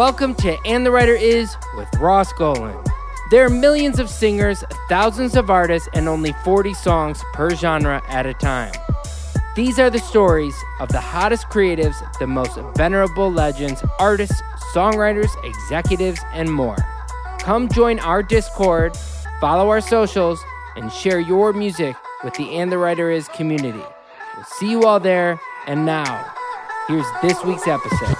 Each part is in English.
Welcome to And the Writer Is with Ross Golan. There are millions of singers, thousands of artists, and only 40 songs per genre at a time. These are the stories of the hottest creatives, the most venerable legends, artists, songwriters, executives, and more. Come join our Discord, follow our socials, and share your music with the And the Writer Is community. We'll see you all there, and now, here's this week's episode.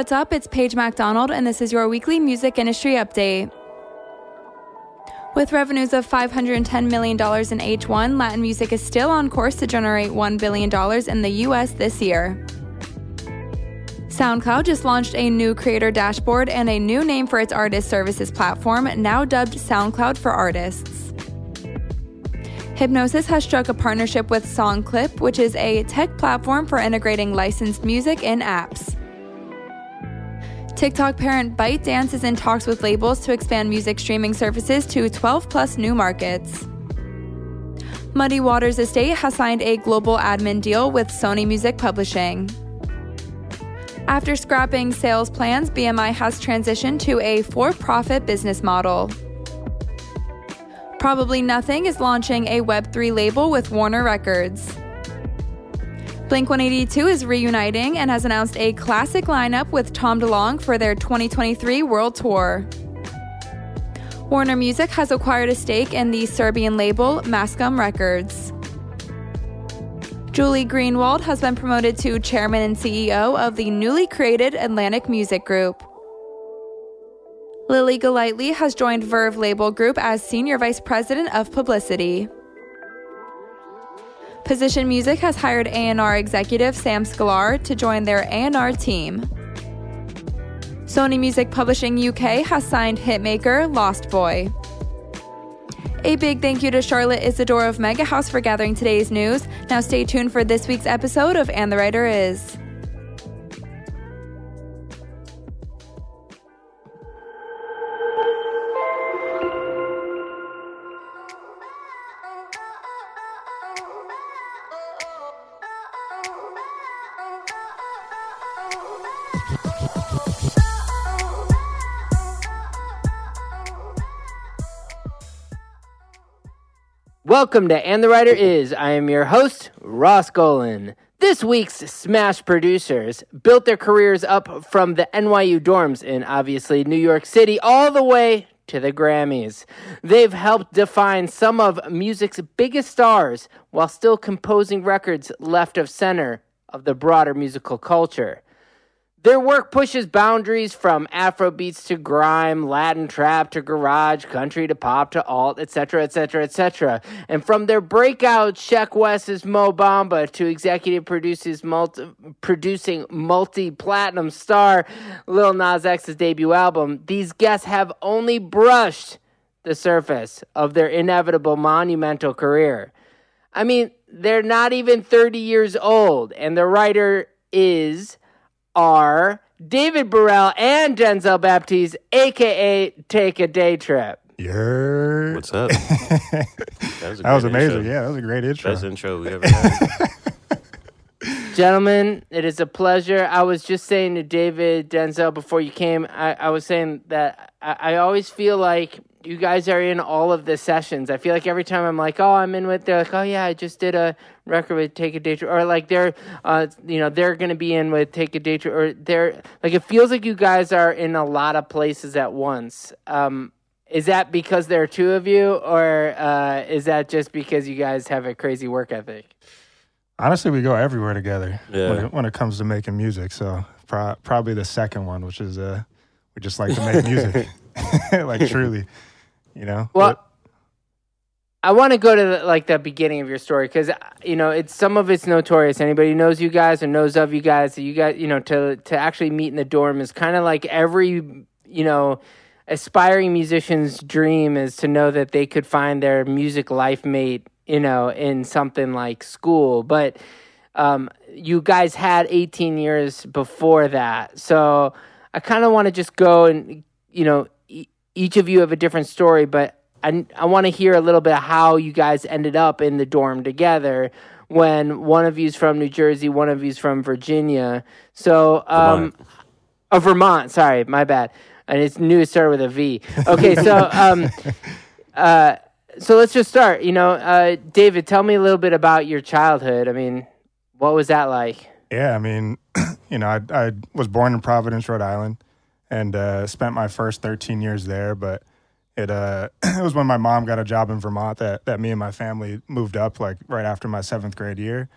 What's up? It's Paige MacDonald, and this is your weekly music industry update. With revenues of $510 million in H1, Latin music is still on course to generate $1 billion in the US this year. SoundCloud just launched a new creator dashboard and a new name for its artist services platform, now dubbed SoundCloud for Artists. Hipgnosis has struck a partnership with SongClip, which is a tech platform for integrating licensed music in apps. TikTok parent ByteDance is in talks with labels to expand music streaming services to 12 plus new markets. Muddy Waters Estate has signed a global admin deal with Sony Music Publishing. After scrapping sales plans, BMI has transitioned to a for profit business model. Probably Nothing is launching a Web3 label with Warner Records. Blink 182 is reuniting and has announced a classic lineup with Tom DeLonge for their 2023 World Tour. Warner Music has acquired a stake in the Serbian label Mascom Records. Julie Greenwald has been promoted to chairman and CEO of the newly created Atlantic Music Group. Lily Golightly has joined Verve Label Group as Senior Vice President of Publicity. Position Music has hired A&R executive Sam Sklar to join their A&R team. Sony Music Publishing UK has signed hitmaker Lost Boy. A big thank you to Charlotte Isidore of Mega House for gathering today's news. Now stay tuned for this week's episode of And the Writer Is. Welcome to And the Writer Is. I am your host, Ross Golan. This week's Smash producers built their careers up from the NYU dorms in obviously New York City all the way to the Grammys. They've helped define some of music's biggest stars while still composing records left of center of the broader musical culture. Their work pushes boundaries from Afro beats to grime, Latin trap to garage, country to pop to alt, etc., etc., etc. And from their breakout Sheck Wes's Mo Bamba to executive produces multi, producing multi-platinum star Lil Nas X's debut album, these guests have only brushed the surface of their inevitable monumental career. I mean, they're not even 30 years old, and the writer is are David Biral and Denzel Baptiste, aka Take a Day Trip. Yeah. What's up? that was, that was amazing. Intro. Yeah, that was a great intro. Best intro we ever had. Gentlemen, it is a pleasure. I was just saying to David Denzel before you came, I, I was saying that I, I always feel like you guys are in all of the sessions. I feel like every time I'm like, oh, I'm in with, they're like, oh yeah, I just did a record with Take a Day Trip, or like they're, uh, you know, they're gonna be in with Take a Day Trip, or they're like, it feels like you guys are in a lot of places at once. Um, is that because there are two of you, or uh, is that just because you guys have a crazy work ethic? Honestly, we go everywhere together yeah. when, it, when it comes to making music. So pro- probably the second one, which is uh, we just like to make music, like truly. You know. Well, but, I want to go to the, like the beginning of your story because you know it's some of it's notorious. Anybody knows you guys or knows of you guys. So you guys, you know, to to actually meet in the dorm is kind of like every you know aspiring musician's dream is to know that they could find their music life mate, you know, in something like school. But um, you guys had 18 years before that, so I kind of want to just go and you know each of you have a different story, but I, I want to hear a little bit of how you guys ended up in the dorm together when one of you's from New Jersey, one of you's from Virginia. So, um, Vermont. oh, Vermont. Sorry, my bad. And it's new. It started with a V. Okay, so, um, uh, so let's just start. You know, uh, David, tell me a little bit about your childhood. I mean, what was that like? Yeah, I mean, you know, I, I was born in Providence, Rhode Island, and uh, spent my first 13 years there. But it uh, it was when my mom got a job in Vermont that that me and my family moved up, like right after my seventh grade year,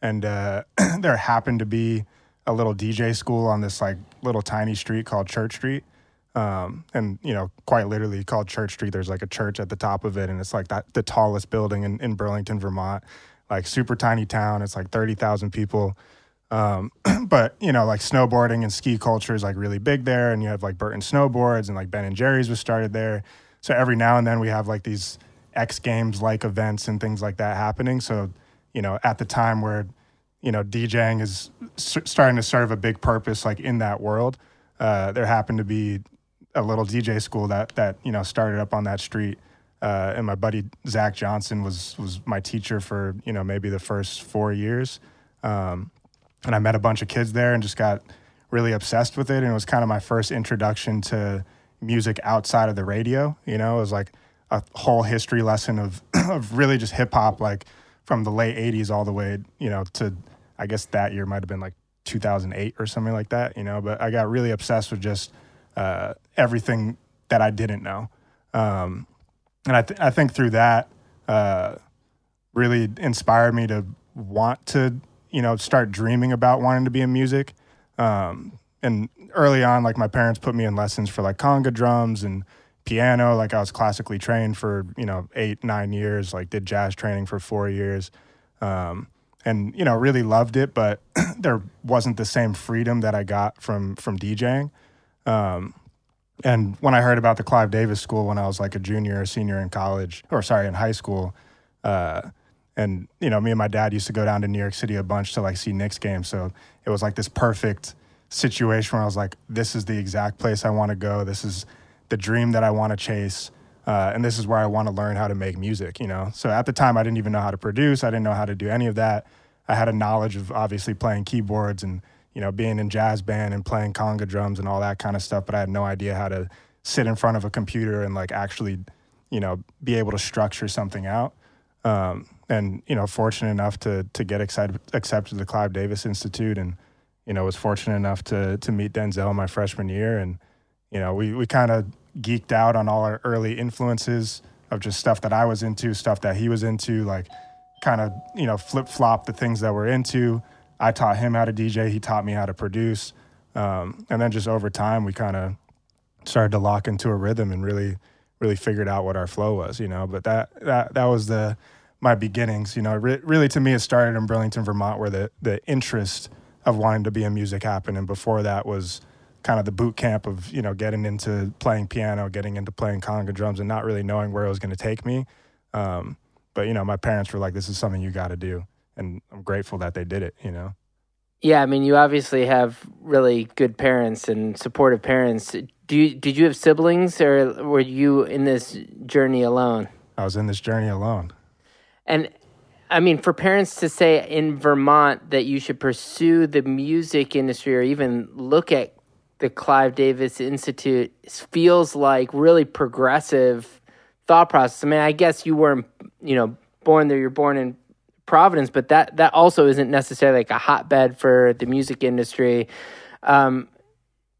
and uh, there happened to be a little DJ school on this like little tiny street called Church Street. Um, and you know, quite literally called Church Street. There's like a church at the top of it, and it's like that the tallest building in, in Burlington, Vermont. Like super tiny town. It's like thirty thousand people. Um, but you know, like snowboarding and ski culture is like really big there, and you have like Burton snowboards and like Ben and Jerry's was started there. So every now and then we have like these X Games like events and things like that happening. So you know, at the time where you know DJing is starting to serve a big purpose like in that world, uh, there happened to be a little DJ school that that you know started up on that street. Uh, and my buddy Zach Johnson was was my teacher for you know maybe the first four years, um, and I met a bunch of kids there and just got really obsessed with it. And it was kind of my first introduction to music outside of the radio. You know, it was like a whole history lesson of of really just hip hop, like from the late '80s all the way you know to I guess that year might have been like 2008 or something like that. You know, but I got really obsessed with just uh, everything that I didn't know. Um, and I, th- I think through that, uh, really inspired me to want to, you know, start dreaming about wanting to be in music. Um, and early on, like my parents put me in lessons for like conga drums and piano. Like I was classically trained for, you know, eight, nine years, like did jazz training for four years. Um, and, you know, really loved it, but there wasn't the same freedom that I got from, from DJing. Um, and when I heard about the Clive Davis School when I was like a junior or senior in college, or sorry, in high school, uh, and you know, me and my dad used to go down to New York City a bunch to like see Knicks games. So it was like this perfect situation where I was like, this is the exact place I want to go. This is the dream that I want to chase. Uh, and this is where I want to learn how to make music, you know? So at the time, I didn't even know how to produce. I didn't know how to do any of that. I had a knowledge of obviously playing keyboards and you know, being in jazz band and playing conga drums and all that kind of stuff, but I had no idea how to sit in front of a computer and like actually, you know, be able to structure something out. Um, and you know, fortunate enough to to get excited, accepted to the Clive Davis Institute, and you know, was fortunate enough to to meet Denzel my freshman year, and you know, we we kind of geeked out on all our early influences of just stuff that I was into, stuff that he was into, like kind of you know flip flop the things that we're into I taught him how to DJ. He taught me how to produce. Um, and then just over time, we kind of started to lock into a rhythm and really, really figured out what our flow was, you know. But that that that was the my beginnings, you know. Re- really, to me, it started in Burlington, Vermont, where the the interest of wanting to be in music happened. And before that was kind of the boot camp of you know getting into playing piano, getting into playing conga drums, and not really knowing where it was going to take me. Um, but you know, my parents were like, "This is something you got to do." and I'm grateful that they did it, you know. Yeah, I mean, you obviously have really good parents and supportive parents. Do you did you have siblings, or were you in this journey alone? I was in this journey alone. And I mean, for parents to say in Vermont that you should pursue the music industry or even look at the Clive Davis Institute feels like really progressive thought process. I mean, I guess you weren't, you know, born there. You're born in Providence, but that that also isn't necessarily like a hotbed for the music industry. Um,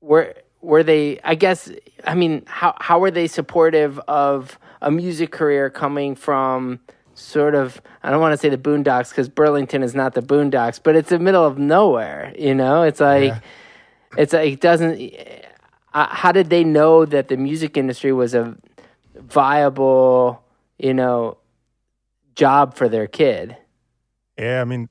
were were they? I guess. I mean, how how were they supportive of a music career coming from? Sort of, I don't want to say the boondocks because Burlington is not the boondocks, but it's the middle of nowhere. You know, it's like, yeah. it's like it doesn't. Uh, how did they know that the music industry was a viable, you know, job for their kid? Yeah, I mean,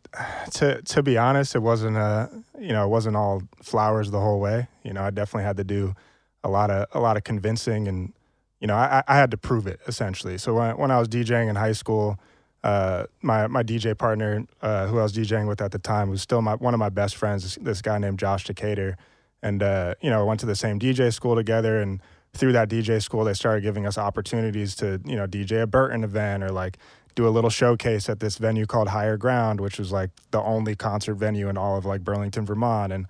to to be honest, it wasn't a you know it wasn't all flowers the whole way. You know, I definitely had to do a lot of a lot of convincing, and you know, I, I had to prove it essentially. So when when I was DJing in high school, uh, my my DJ partner, uh, who I was DJing with at the time, was still my one of my best friends. This, this guy named Josh Decatur, and uh, you know, went to the same DJ school together. And through that DJ school, they started giving us opportunities to, you know, DJ a Burton event or like do a little showcase at this venue called Higher Ground, which was like the only concert venue in all of like Burlington, Vermont. And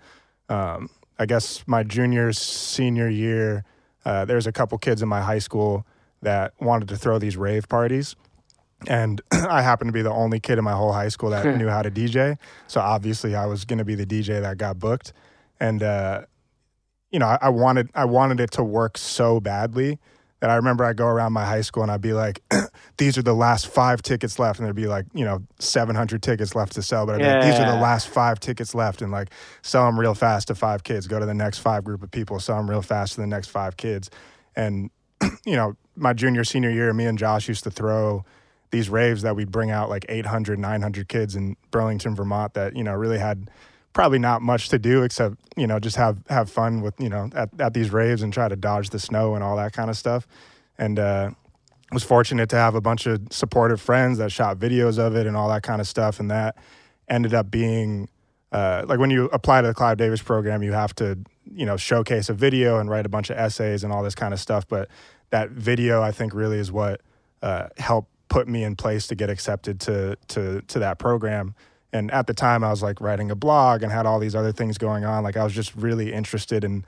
um, I guess my junior, senior year, uh, there's a couple kids in my high school that wanted to throw these rave parties. And I happened to be the only kid in my whole high school that knew how to DJ. So obviously I was going to be the DJ that got booked. And, uh, you know, I, I wanted I wanted it to work so badly that I remember I go around my high school and I'd be like, these are the last five tickets left. And there'd be like, you know, 700 tickets left to sell. But I'd be like, these are the last five tickets left. And like, sell them real fast to five kids. Go to the next five group of people, sell them real fast to the next five kids. And, you know, my junior, senior year, me and Josh used to throw these raves that we'd bring out like 800, 900 kids in Burlington, Vermont that, you know, really had probably not much to do except, you know, just have, have fun with, you know, at, at these raves and try to dodge the snow and all that kind of stuff. And, uh, was fortunate to have a bunch of supportive friends that shot videos of it and all that kind of stuff. And that ended up being uh, like when you apply to the Clive Davis program, you have to, you know, showcase a video and write a bunch of essays and all this kind of stuff. But that video, I think, really is what uh, helped put me in place to get accepted to to to that program. And at the time, I was like writing a blog and had all these other things going on. Like I was just really interested in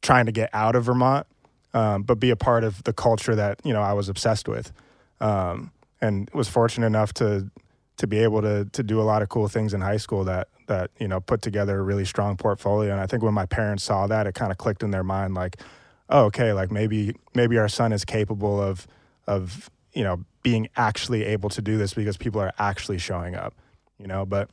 trying to get out of Vermont, um, but be a part of the culture that you know I was obsessed with, um, and was fortunate enough to to be able to to do a lot of cool things in high school that that you know put together a really strong portfolio. And I think when my parents saw that, it kind of clicked in their mind, like, oh, okay, like maybe maybe our son is capable of of you know being actually able to do this because people are actually showing up, you know. But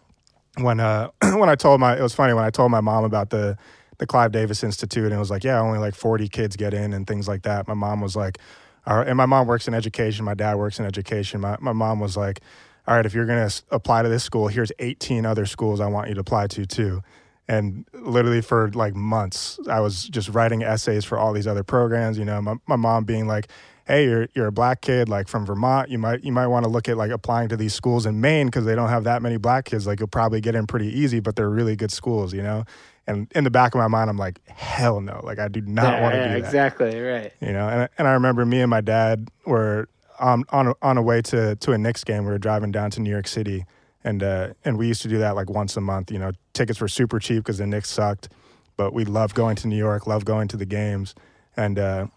when uh when I told my it was funny when I told my mom about the the Clive Davis Institute and it was like, yeah, only like 40 kids get in and things like that. My mom was like, all right, and my mom works in education, my dad works in education. My my mom was like, all right, if you're to apply to this school, here's 18 other schools I want you to apply to too. And literally for like months, I was just writing essays for all these other programs. You know, my, my mom being like, "Hey, you're you're a black kid like from Vermont. You might you might want to look at like applying to these schools in Maine because they don't have that many black kids. Like you'll probably get in pretty easy, but they're really good schools. You know." And in the back of my mind, I'm like, "Hell no! Like I do not want to Yeah, do that." exactly right. you know and, and i remember me and my dad were um, on a, on a way to to a Knicks game we were driving down to New York City and uh and we used to do that like once a month you know tickets were super cheap because the Knicks sucked but we loved going to New York loved going to the games and uh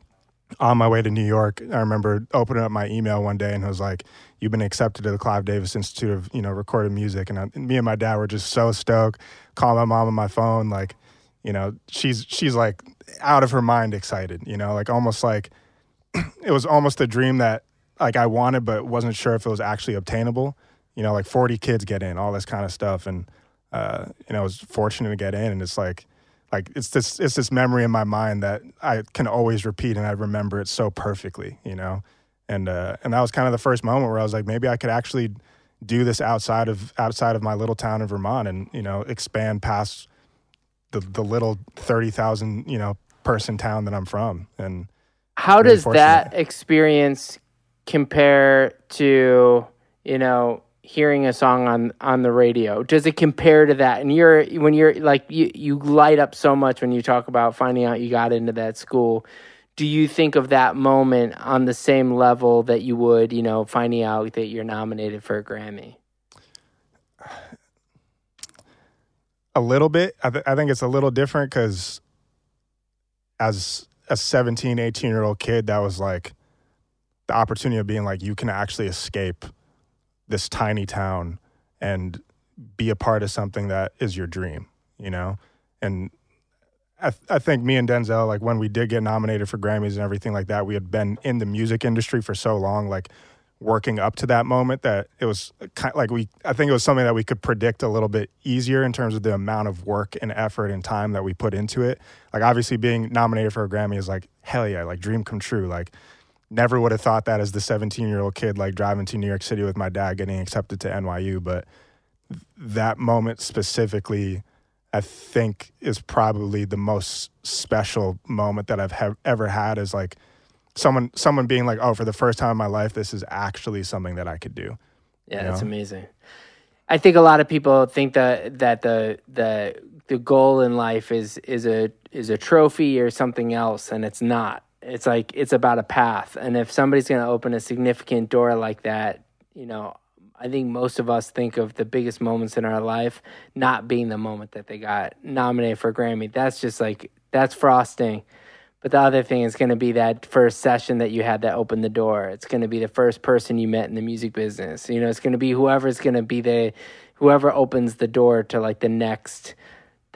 on my way to New York, I remember opening up my email one day and it was like, "You've been accepted to the Clive Davis Institute of you know recorded music." And, I, and me and my dad were just so stoked. Call my mom on my phone, like, you know, she's she's like out of her mind excited. You know, like almost like it was almost a dream that like I wanted, but wasn't sure if it was actually obtainable. You know, like forty kids get in, all this kind of stuff, and uh, you know, I was fortunate to get in, and it's like like it's this it's this memory in my mind that I can always repeat and I remember it so perfectly, you know. And uh and that was kind of the first moment where I was like maybe I could actually do this outside of outside of my little town in Vermont and, you know, expand past the the little 30,000, you know, person town that I'm from. And How does that experience compare to you know hearing a song on on the radio? Does it compare to that? And you're when you're like you you light up so much when you talk about finding out you got into that school. Do you think of that moment on the same level that you would, you know, finding out that you're nominated for a Grammy? a little bit I, th- I think it's a little different because as a 17 18 year old kid that was like the opportunity of being like you can actually escape this tiny town and be a part of something that is your dream you know and I, th- I think me and denzel like when we did get nominated for grammys and everything like that we had been in the music industry for so long like working up to that moment that it was kind of like we I think it was something that we could predict a little bit easier in terms of the amount of work and effort and time that we put into it. Like obviously being nominated for a Grammy is like hell yeah, like dream come true. Like never would have thought that as the 17 year old kid like driving to New York City with my dad getting accepted to NYU, but that moment specifically I think is probably the most special moment that I've have, ever had is like someone someone being like, "Oh, for the first time in my life, this is actually something that I could do." Yeah, You that's amazing. I think a lot of people think that that the the the goal in life is is a is a trophy or something else, and it's not. It's like it's about a path. And if somebody's going to open a significant door like that you know i think most of us think of the biggest moments in our life not being the moment that they got nominated for grammy. That's just like that's frosting. But the other thing is going to be that first session that you had that opened the door. It's going to be the first person you met in the music business. You know it's going to be whoever's going to be the whoever opens the door to like the next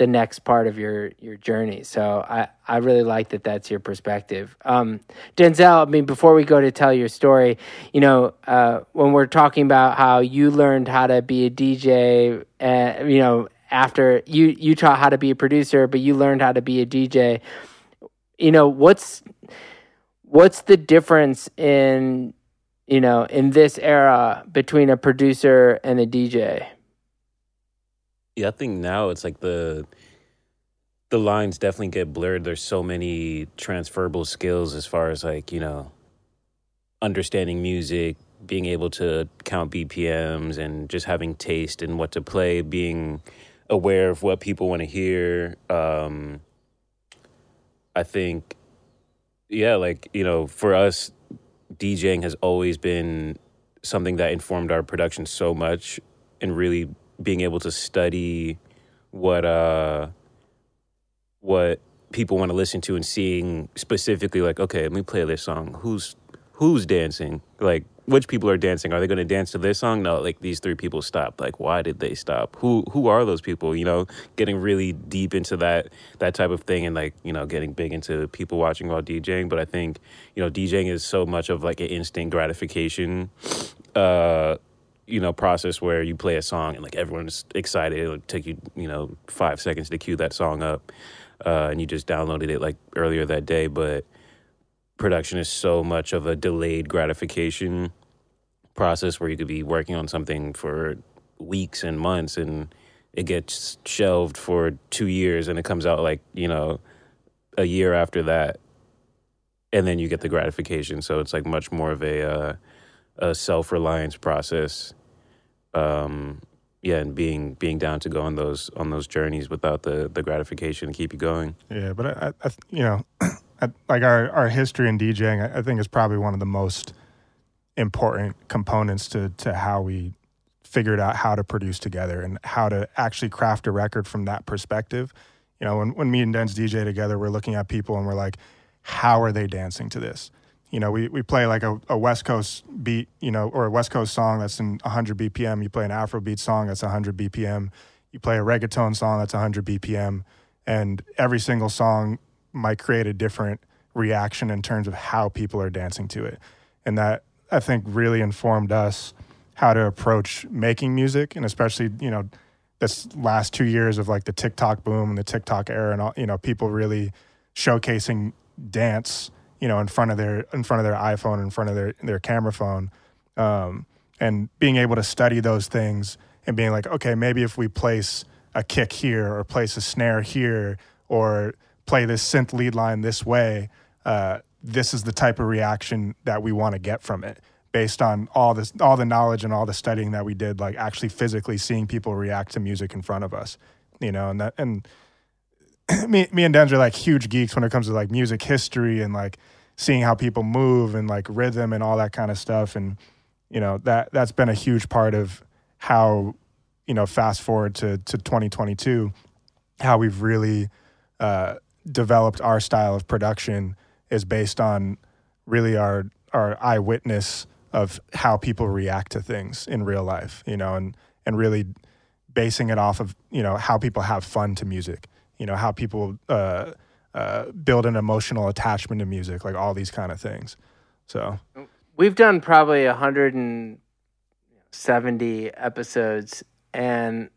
the next part of your your journey. So I I really like that that's your perspective. Um, Denzel, I mean, before we go to tell your story, you know, uh, when we're talking about how you learned how to be a DJ, uh, you know, after you you taught how to be a producer, but you learned how to be a DJ. You know, what's what's the difference in you know in this era between a producer and a DJ? Yeah, I think now it's like the the lines definitely get blurred. There's so many transferable skills as far as like, you know, understanding music, being able to count BPMs and just having taste in what to play, being aware of what people want to hear. Um I think yeah, like, you know, for us DJing has always been something that informed our production so much and really being able to study what uh what people want to listen to and seeing specifically like okay let me play this song. Who's who's dancing? Like which people are dancing? Are they going to dance to this song? No like these three people stopped. Like why did they stop? Who who are those people? You know getting really deep into that that type of thing and like you know getting big into people watching while djing. But i think you know djing is so much of like an instant gratification uh you know process where you play a song and like everyone's excited it'll take you you know five seconds to cue that song up uh, and you just downloaded it like earlier that day but production is so much of a delayed gratification process where you could be working on something for weeks and months and it gets shelved for two years and it comes out like you know a year after that and then you get the gratification. So it's like much more of a uh, a self reliance process. Um, yeah, and being being down to go on those on those journeys without the the gratification to keep you going. Yeah, but I, I you know, I, like our our history in DJing, I, I think is probably one of the most important components to to how we figured out how to produce together and how to actually craft a record from that perspective. You know, when when me and Den's DJ together, we're looking at people and we're like, how are they dancing to this? You know, we, we play like a, a West Coast beat, you know, or a West Coast song that's in 100 BPM. You play an Afrobeat song that's 100 BPM. You play a reggaeton song that's 100 BPM. And every single song might create a different reaction in terms of how people are dancing to it. And that, I think, really informed us how to approach making music. And especially, you know, this last two years of like the TikTok boom and the TikTok era and all, you know, people really showcasing dance you know in front of their in front of their iPhone in front of their their camera phone um, and being able to study those things and being like okay maybe if we place a kick here or place a snare here or play this synth lead line this way uh, this is the type of reaction that we want to get from it based on all this all the knowledge and all the studying that we did like actually physically seeing people react to music in front of us you know and that and me, me and Denz are like huge geeks when it comes to like music history and like seeing how people move and like rhythm and all that kind of stuff. And you know that that's been a huge part of how you know fast forward to to 2022, how we've really uh, developed our style of production is based on really our our eyewitness of how people react to things in real life. You know, and and really basing it off of you know how people have fun to music you know how people uh, uh, build an emotional attachment to music, like all these kind of things. So we've done probably 170 episodes, and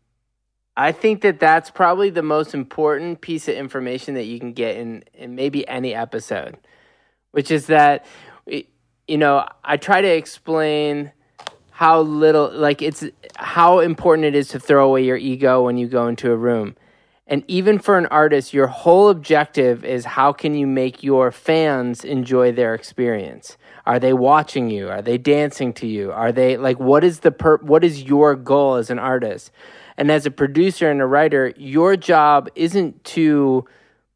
I think that that's probably the most important piece of information that you can get in in maybe any episode, which is that you know I try to explain how little like it's how important it is to throw away your ego when you go into a room and even for an artist, your whole objective is how can you make your fans enjoy their experience? Are they watching you? Are they dancing to you? Are they like what is the per what is your goal as an artist? And as a producer and a writer, your job isn't to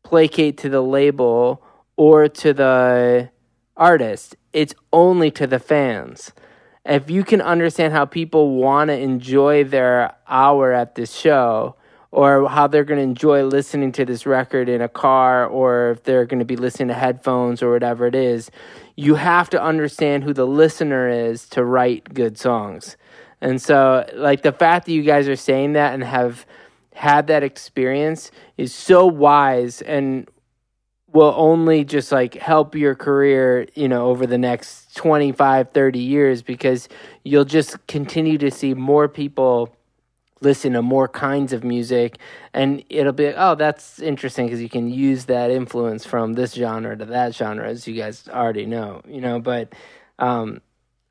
placate to the label or to the artist. It's only to the fans. If you can understand how people want to enjoy their hour at this show, or how they're going to enjoy listening to this record in a car, or if they're going to be listening to headphones or whatever it is, you have to understand who the listener is to write good songs. And so, like, the fact that you guys are saying that and have had that experience is so wise and will only just like help your career, you know, over the next 25, 30 years because you'll just continue to see more people listen to more kinds of music and it'll be oh that's interesting because you can use that influence from this genre to that genre as you guys already know you know but um,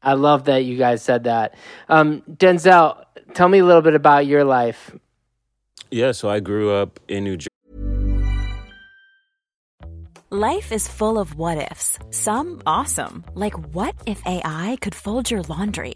i love that you guys said that. Um, denzel tell me a little bit about your life. Yeah so i grew up in new jersey life is full of what ifs some awesome like what if ai could fold your laundry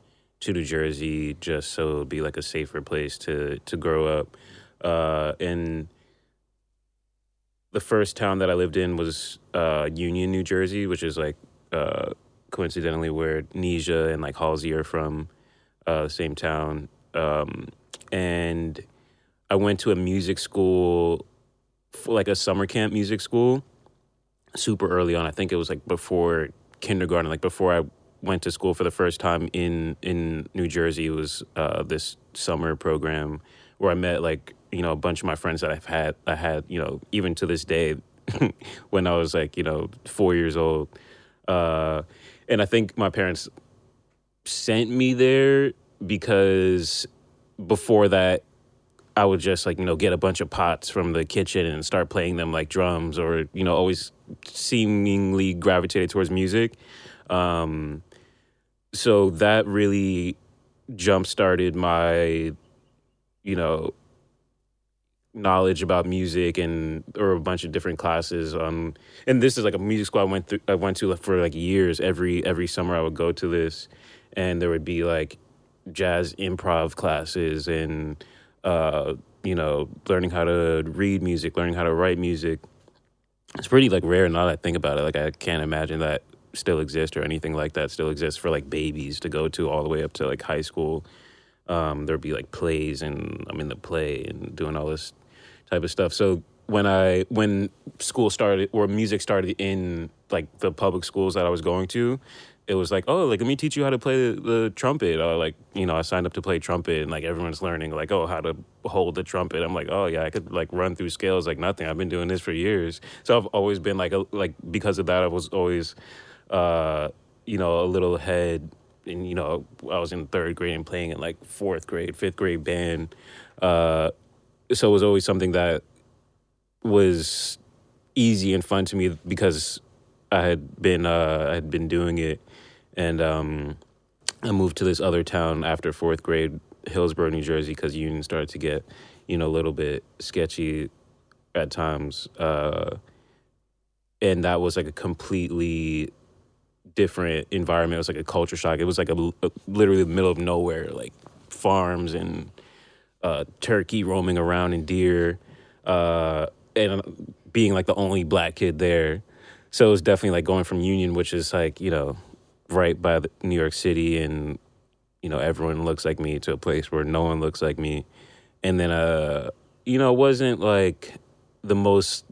to New Jersey just so it would be like a safer place to to grow up. Uh, and the first town that I lived in was uh, Union, New Jersey, which is like uh, coincidentally where Nisha and like Halsey are from, uh, the same town. Um, and I went to a music school, like a summer camp music school, super early on. I think it was like before kindergarten, like before I went to school for the first time in in New Jersey. It was uh, this summer program where I met like you know a bunch of my friends that I've had I had you know even to this day when I was like you know four years old, uh, and I think my parents sent me there because before that I would just like you know get a bunch of pots from the kitchen and start playing them like drums or you know always seemingly gravitated towards music. Um, so that really jump started my you know knowledge about music and or a bunch of different classes um and this is like a music school I went through I went to for like years. Every every summer I would go to this and there would be like jazz improv classes and uh you know learning how to read music learning how to write music. It's pretty like rare now that I think about it. Like I can't imagine that still exist or anything like that still exists for like babies to go to all the way up to like high school. Um, there'd be like plays and I'm in the play and doing all this type of stuff. So when I when school started or music started in like the public schools that I was going to, it was like, oh, like let me teach you how to play the, the trumpet. Or like, you know, I signed up to play trumpet, and like everyone's learning, like, oh, how to hold the trumpet. I'm like, oh yeah, I could like run through scales like nothing. I've been doing this for years, so I've always been like, a, like because of that, I was always uh, you know, a little ahead. And, you know, I was in third grade and playing in like fourth grade, fifth grade band. Uh, so it was always something that was easy and fun to me because I had been uh, I had been doing it, and um, I moved to this other town after fourth grade, Hillsborough, New Jersey, because Union started to get you know a little bit sketchy at times, uh, and that was like a completely different environment. It was like a culture shock. It was like a, a literally the middle of nowhere, like farms and uh, turkey roaming around and deer, uh, and being like the only black kid there. So it was definitely like going from Union, which is like you know right by New York City, and you know everyone looks like me, to a place where no one looks like me, and then uh you know it wasn't like the most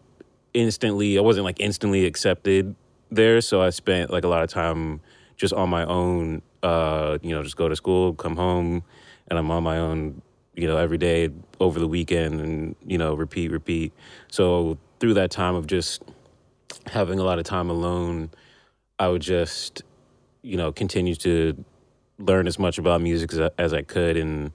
instantly. I wasn't like instantly accepted there, so I spent like a lot of time just on my own. Uh, you know, just go to school, come home, and I'm on my own. You know, every day over the weekend, and you know, repeat, repeat. So through that time of just having a lot of time alone, I would just, you know, continue to learn as much about music as, as I could, and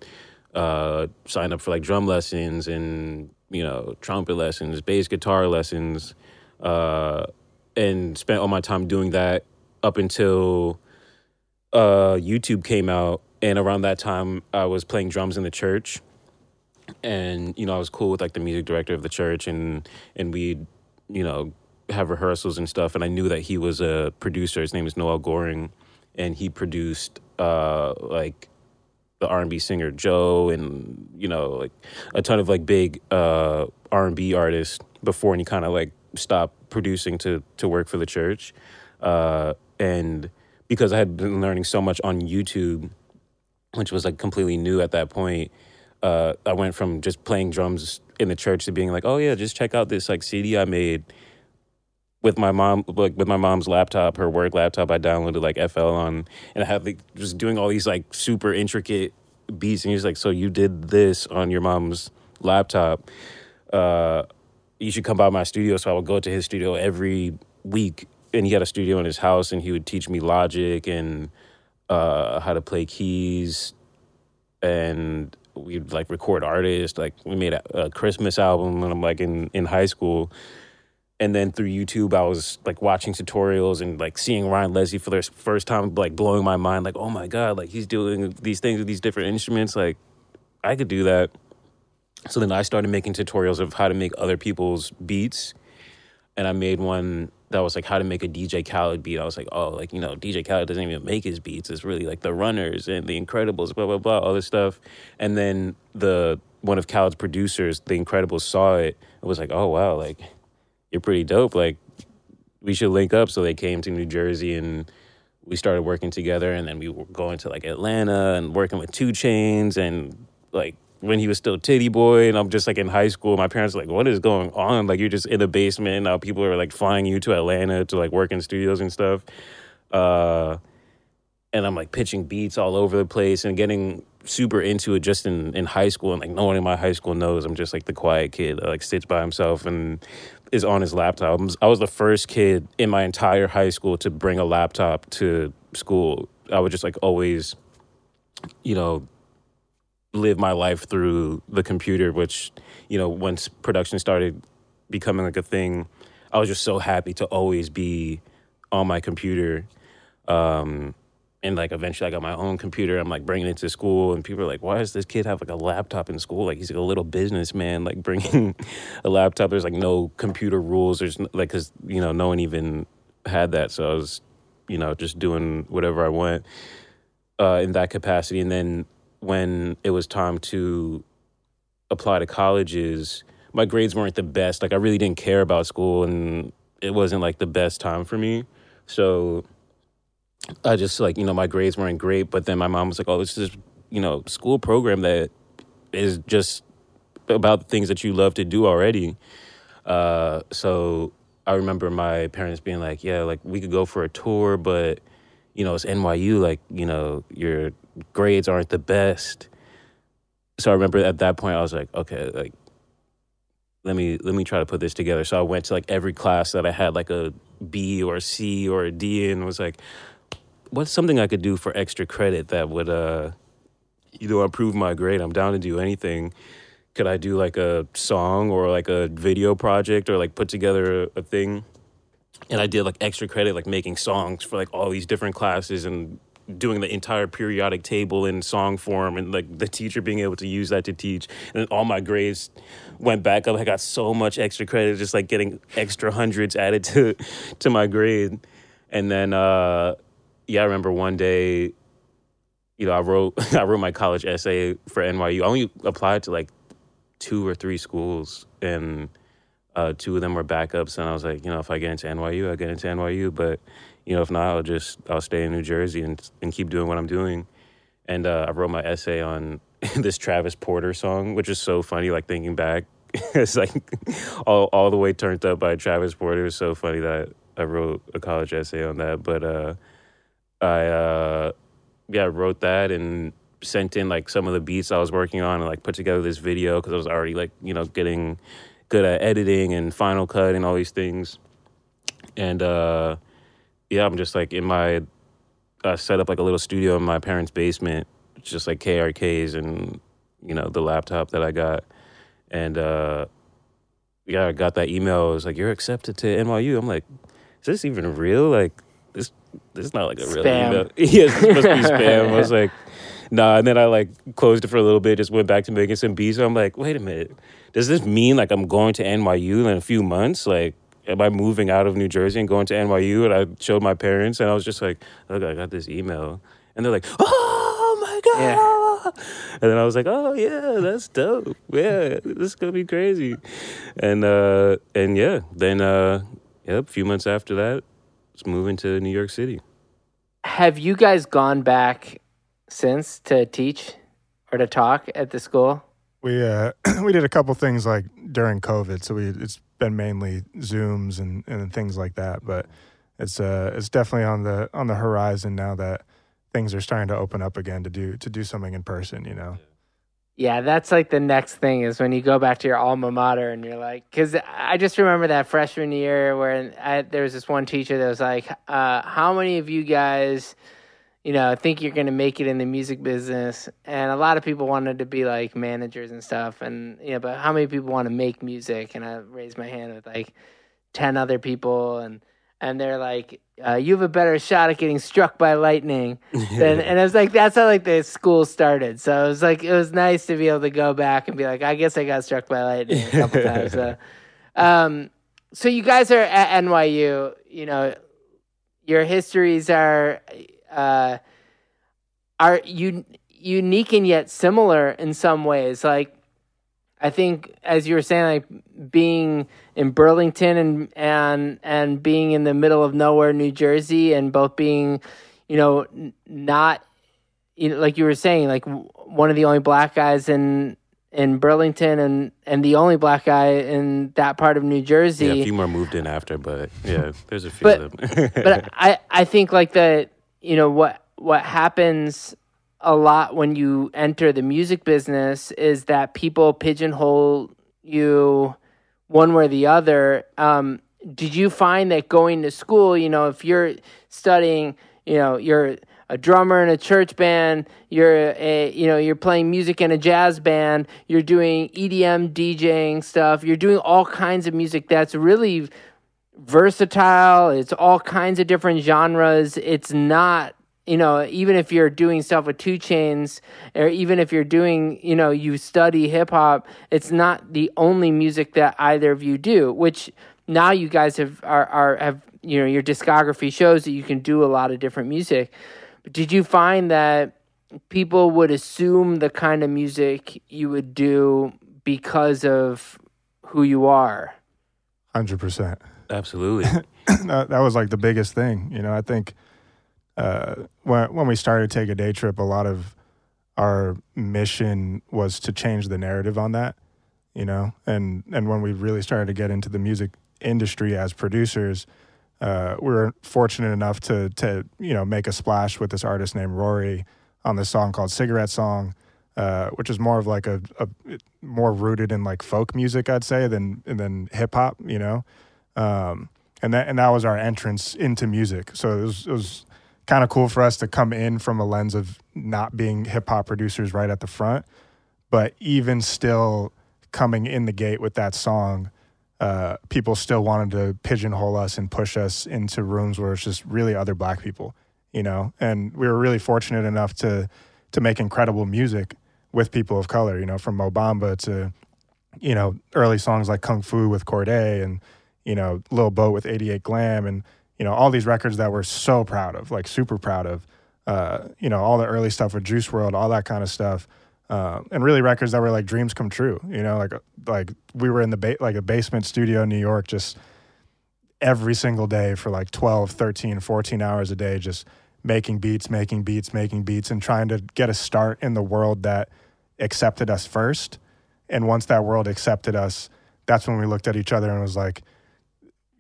uh, sign up for like drum lessons and you know trumpet lessons, bass guitar lessons. Uh, and spent all my time doing that up until uh, YouTube came out. And around that time, I was playing drums in the church, and you know I was cool with like the music director of the church, and and we'd, you know, have rehearsals and stuff. And I knew that he was a producer. His name is Noel Goring, and he produced uh, like the R&B singer Joe and you know like a ton of like big uh, R&B artists before and he kind of like stopped producing to to work for the church. Uh, and because I had been learning so much on YouTube which was like completely new at that point uh, I went from just playing drums in the church to being like oh yeah just check out this like CD I made with my mom like with my mom's laptop her work laptop i downloaded like fl on. And i had like just doing all these like super intricate beats. And he's like so you did this on your mom's laptop. Uh you should come by my studio so i would go to his studio every week and he had a studio in his house and he would teach me logic and uh how to play keys and we'd like record artists like we made a, a christmas album when i'm like in in high school and then through YouTube, I was like watching tutorials and like seeing Ryan Leslie for the first time, like blowing my mind. Like, oh my god, like he's doing these things with these different instruments. Like, I could do that. So then I started making tutorials of how to make other people's beats, and I made one that was like how to make a DJ Khaled beat. I was like, oh, like you know, DJ Khaled doesn't even make his beats. It's really like the Runners and the Inkredibles, blah blah blah, all this stuff. And then the one of Khaled's producers, the Inkredibles, saw it and was like, oh wow, like you're pretty dope. Like, we should link up. So they came to New Jersey and we started working together. And then we were going to like Atlanta and working with 2 Chainz and like when he was still Tity Boi And I'm just like in high school. My parents like, what is going on? Like, you're just in a basement. Now people are like flying you to Atlanta to like work in studios and stuff. Uh, and I'm like pitching beats all over the place and getting super into it just in, in high school and like no one in my high school knows I'm just like the quiet kid that like sits by himself and is on his laptop. I was the first kid in my entire high school to bring a laptop to school. I would just like always, you know, live my life through the computer, which, you know, once production started becoming like a thing, I was just so happy to always be on my computer. Um, and like eventually I got my own computer. I'm like bringing it to school, and people are like, "Why does this kid have like a laptop in school? Like he's like a little businessman, like bringing a laptop." There's like no computer rules. There's like because you know no one even had that, so I was you know just doing whatever I want uh, in that capacity. And then when it was time to apply to colleges, my grades weren't the best. Like I really didn't care about school, and it wasn't like the best time for me. So I just like you know my grades weren't great, but then my mom was like, "Oh, this is you know school program that is just about things that you love to do already." Uh, so I remember my parents being like, "Yeah, like we could go for a tour, but you know it's NYU. Like you know your grades aren't the best." So I remember at that point I was like, "Okay, like." Let me let me try to put this together. So I went to like every class that I had like a B or a C or a D and was like, what's something I could do for extra credit that would uh you know improve my grade? I'm down to do anything. Could I do like a song or like a video project or like put together a, a thing? And I did like extra credit, like making songs for like all these different classes and doing the entire periodic table in song form and like the teacher being able to use that to teach. And all my grades went back up. I got so much extra credit just like getting extra hundreds added to to my grade. And then uh yeah, I remember one day, you know, I wrote I wrote my college essay for NYU. I only applied to like two or three schools, and uh, two of them were backups. And I was like, you know, if I get into NYU, I get into NYU. But you know, if not, I'll just I'll stay in New Jersey and and keep doing what I'm doing. And uh, I wrote my essay on this Travis Porter song, which is so funny. Like thinking back, it's like all all the way turned up by Travis Porter. It's so funny that I wrote a college essay on that. But uh, I uh, yeah wrote that and sent in like some of the beats I was working on and like put together this video because I was already like you know getting good at editing and Final Cut and all these things. And uh, yeah, I'm just like in my uh, set up like a little studio in my parents' basement, just like KRKs and you know the laptop that I got. And uh, yeah, I got that email. It was like, "You're accepted to NYU." I'm like, is this even real? Like this, this is not like a real Spam. email. yeah, this must be spam. I was like, nah. And then I like closed it for a little bit, just went back to making some beats. I'm like, wait a minute, does this mean like I'm going to NYU in a few months? Like, am I moving out of New Jersey and going to NYU? And I showed my parents, and I was just like, look, I got this email, and they're like, oh my god. Yeah. And then I was like, "Oh yeah, that's dope. Yeah, this is gonna be crazy." And uh, and yeah, then uh, yep, a few months after that, it's moving to New York City. Have you guys gone back since to teach or to talk at the school? We uh we did a couple things like during COVID, so we it's been mainly Zooms and, and things like that. But it's uh it's definitely on the on the horizon now that things are starting to open up again to do to do something in person. You know, Yeah, that's like the next thing is when you go back to your alma mater and you're like, because I just remember that freshman year where I, there was this one teacher that was like, uh, "How many of you guys, you know, think you're going to make it in the music business?" And a lot of people wanted to be like managers and stuff, and you know, but how many people want to make music? And I raised my hand with like ten other people, and and they're like, uh, "You have a better shot at getting struck by lightning." and, and it was like that's how like the school started. So it was like it was nice to be able to go back and be like, I guess I got struck by lightning a couple times. So, um, so you guys are at NYU. You know, your histories are uh, are un- unique and yet similar in some ways. Like I think, as you were saying, like being in Burlington and and and being in the middle of nowhere, New Jersey, and both being, you know, n- not, you know, like you were saying, like w- one of the only black guys in in Burlington and and the only black guy in that part of New Jersey. Yeah, a few more moved in after, but yeah, there's a few But- of them. but I, I think like the you know what what happens a lot when you enter the music business is that people pigeonhole you one way or the other. Um, did you find that going to school, you know, if you're studying, you know, you're a drummer in a church band, you're a, you know, you're playing music in a jazz band, you're doing EDM DJing stuff, you're doing all kinds of music that's really versatile. It's all kinds of different genres. It's not, you know, even if you're doing stuff with 2 Chainz, or even if you're doing, you know, you study hip hop, it's not the only music that either of you do, which now you guys have are, are have you know your discography shows that you can do a lot of different music. But did you find that people would assume the kind of music you would do because of who you are? hundred percent. Absolutely. that, that was like the biggest thing. You know, I think uh, when when we started to Take a Day Trip, a lot of our mission was to change the narrative on that. You know, and and when we really started to get into the music industry as producers, uh, we were fortunate enough to to you know make a splash with this artist named Rory on this song called Cigarette Song. Uh, which is more of like a, a more rooted in like folk music, I'd say, than than hip hop. You know, um, and that and that was our entrance into music. So it was was kind of cool for us to come in from a lens of not being hip hop producers right at the front, but even still coming in the gate with that song, uh, people still wanted to pigeonhole us and push us into rooms where it's just really other black people, you know. And we were really fortunate enough to to make incredible music with people of color, you know, from Mobamba to you know early songs like Kung Fu with Cordae and you know Lil Boat with 88 Glam and you know all these records that we're so proud of, like super proud of. Uh, you know all the early stuff with Juice WRLD, all that kind of stuff, uh, and really records that were like dreams come true. You know, like like we were in the ba- like a basement studio in New York, just every single day for like 12, 13, 14 hours a day, just making beats, making beats, making beats, and trying to get a start in the world that accepted us first. And once that world accepted us, that's when we looked at each other and was like,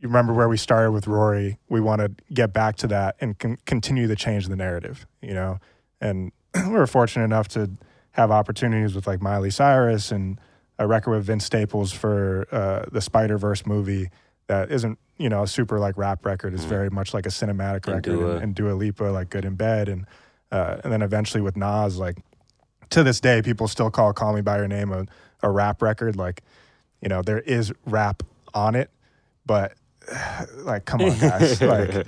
you remember where we started with Rory? We want to get back to that and con- continue to change the narrative, you know? And we were fortunate enough to have opportunities with like Miley Cyrus and a record with Vince Staples for uh, the Spider Verse movie that isn't, you know, a super like rap record. It's very much like a cinematic And record. Dua. And, and Dua Lipa, like Good in Bed. And, uh, and then eventually with Nas, like to this day, people still call Call Me By Your Name a, a rap record. Like, you know, there is rap on it, but like come on guys like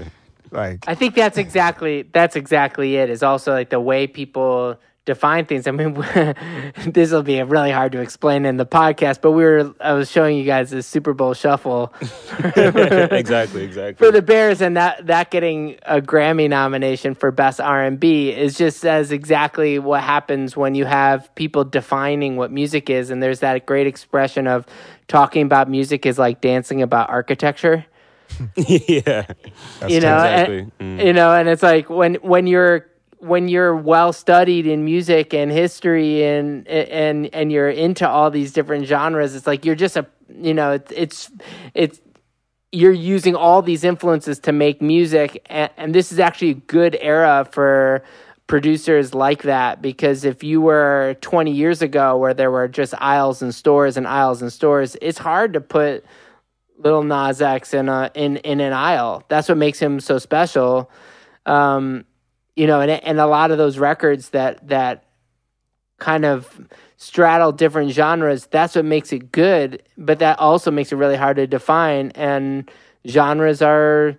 like I think that's exactly that's exactly it. Is also like the way people define things. I mean, this will be really hard to explain in the podcast, but we were I was showing you guys the Super Bowl shuffle exactly, exactly. for the Bears, and that that getting a Grammy nomination for best R and B is just says exactly what happens when you have people defining what music is, and there's that great expression of talking about music is like dancing about architecture yeah. you know exactly. and, Mm. you know and it's like when when you're when you're well studied in music and history and and and you're into all these different genres it's like you're just a you know it's it's it's you're using all these influences to make music and, and this is actually a good era for producers like that because if you were 20 years ago where there were just aisles and stores and aisles and stores it's hard to put Lil Nas X in a in in an aisle. That's what makes him so special. Um, you know, and and a lot of those records that that kind of straddle different genres. That's what makes it good, but that also makes it really hard to define. And genres are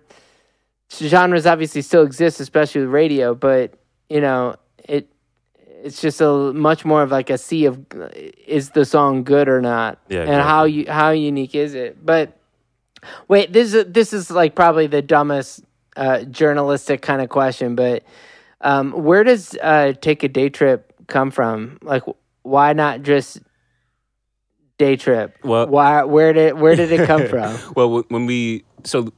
genres obviously still exist, especially with radio. But you know, it it's just a much more of like a sea of is the song good or not, Yeah, and how you how unique is it? But Wait, this is this is like probably the dumbest uh, journalistic kind of question, but um, where does uh, take a day trip come from? Like, why not just day trip? Well- why? Where did where did it come from? Well, when we so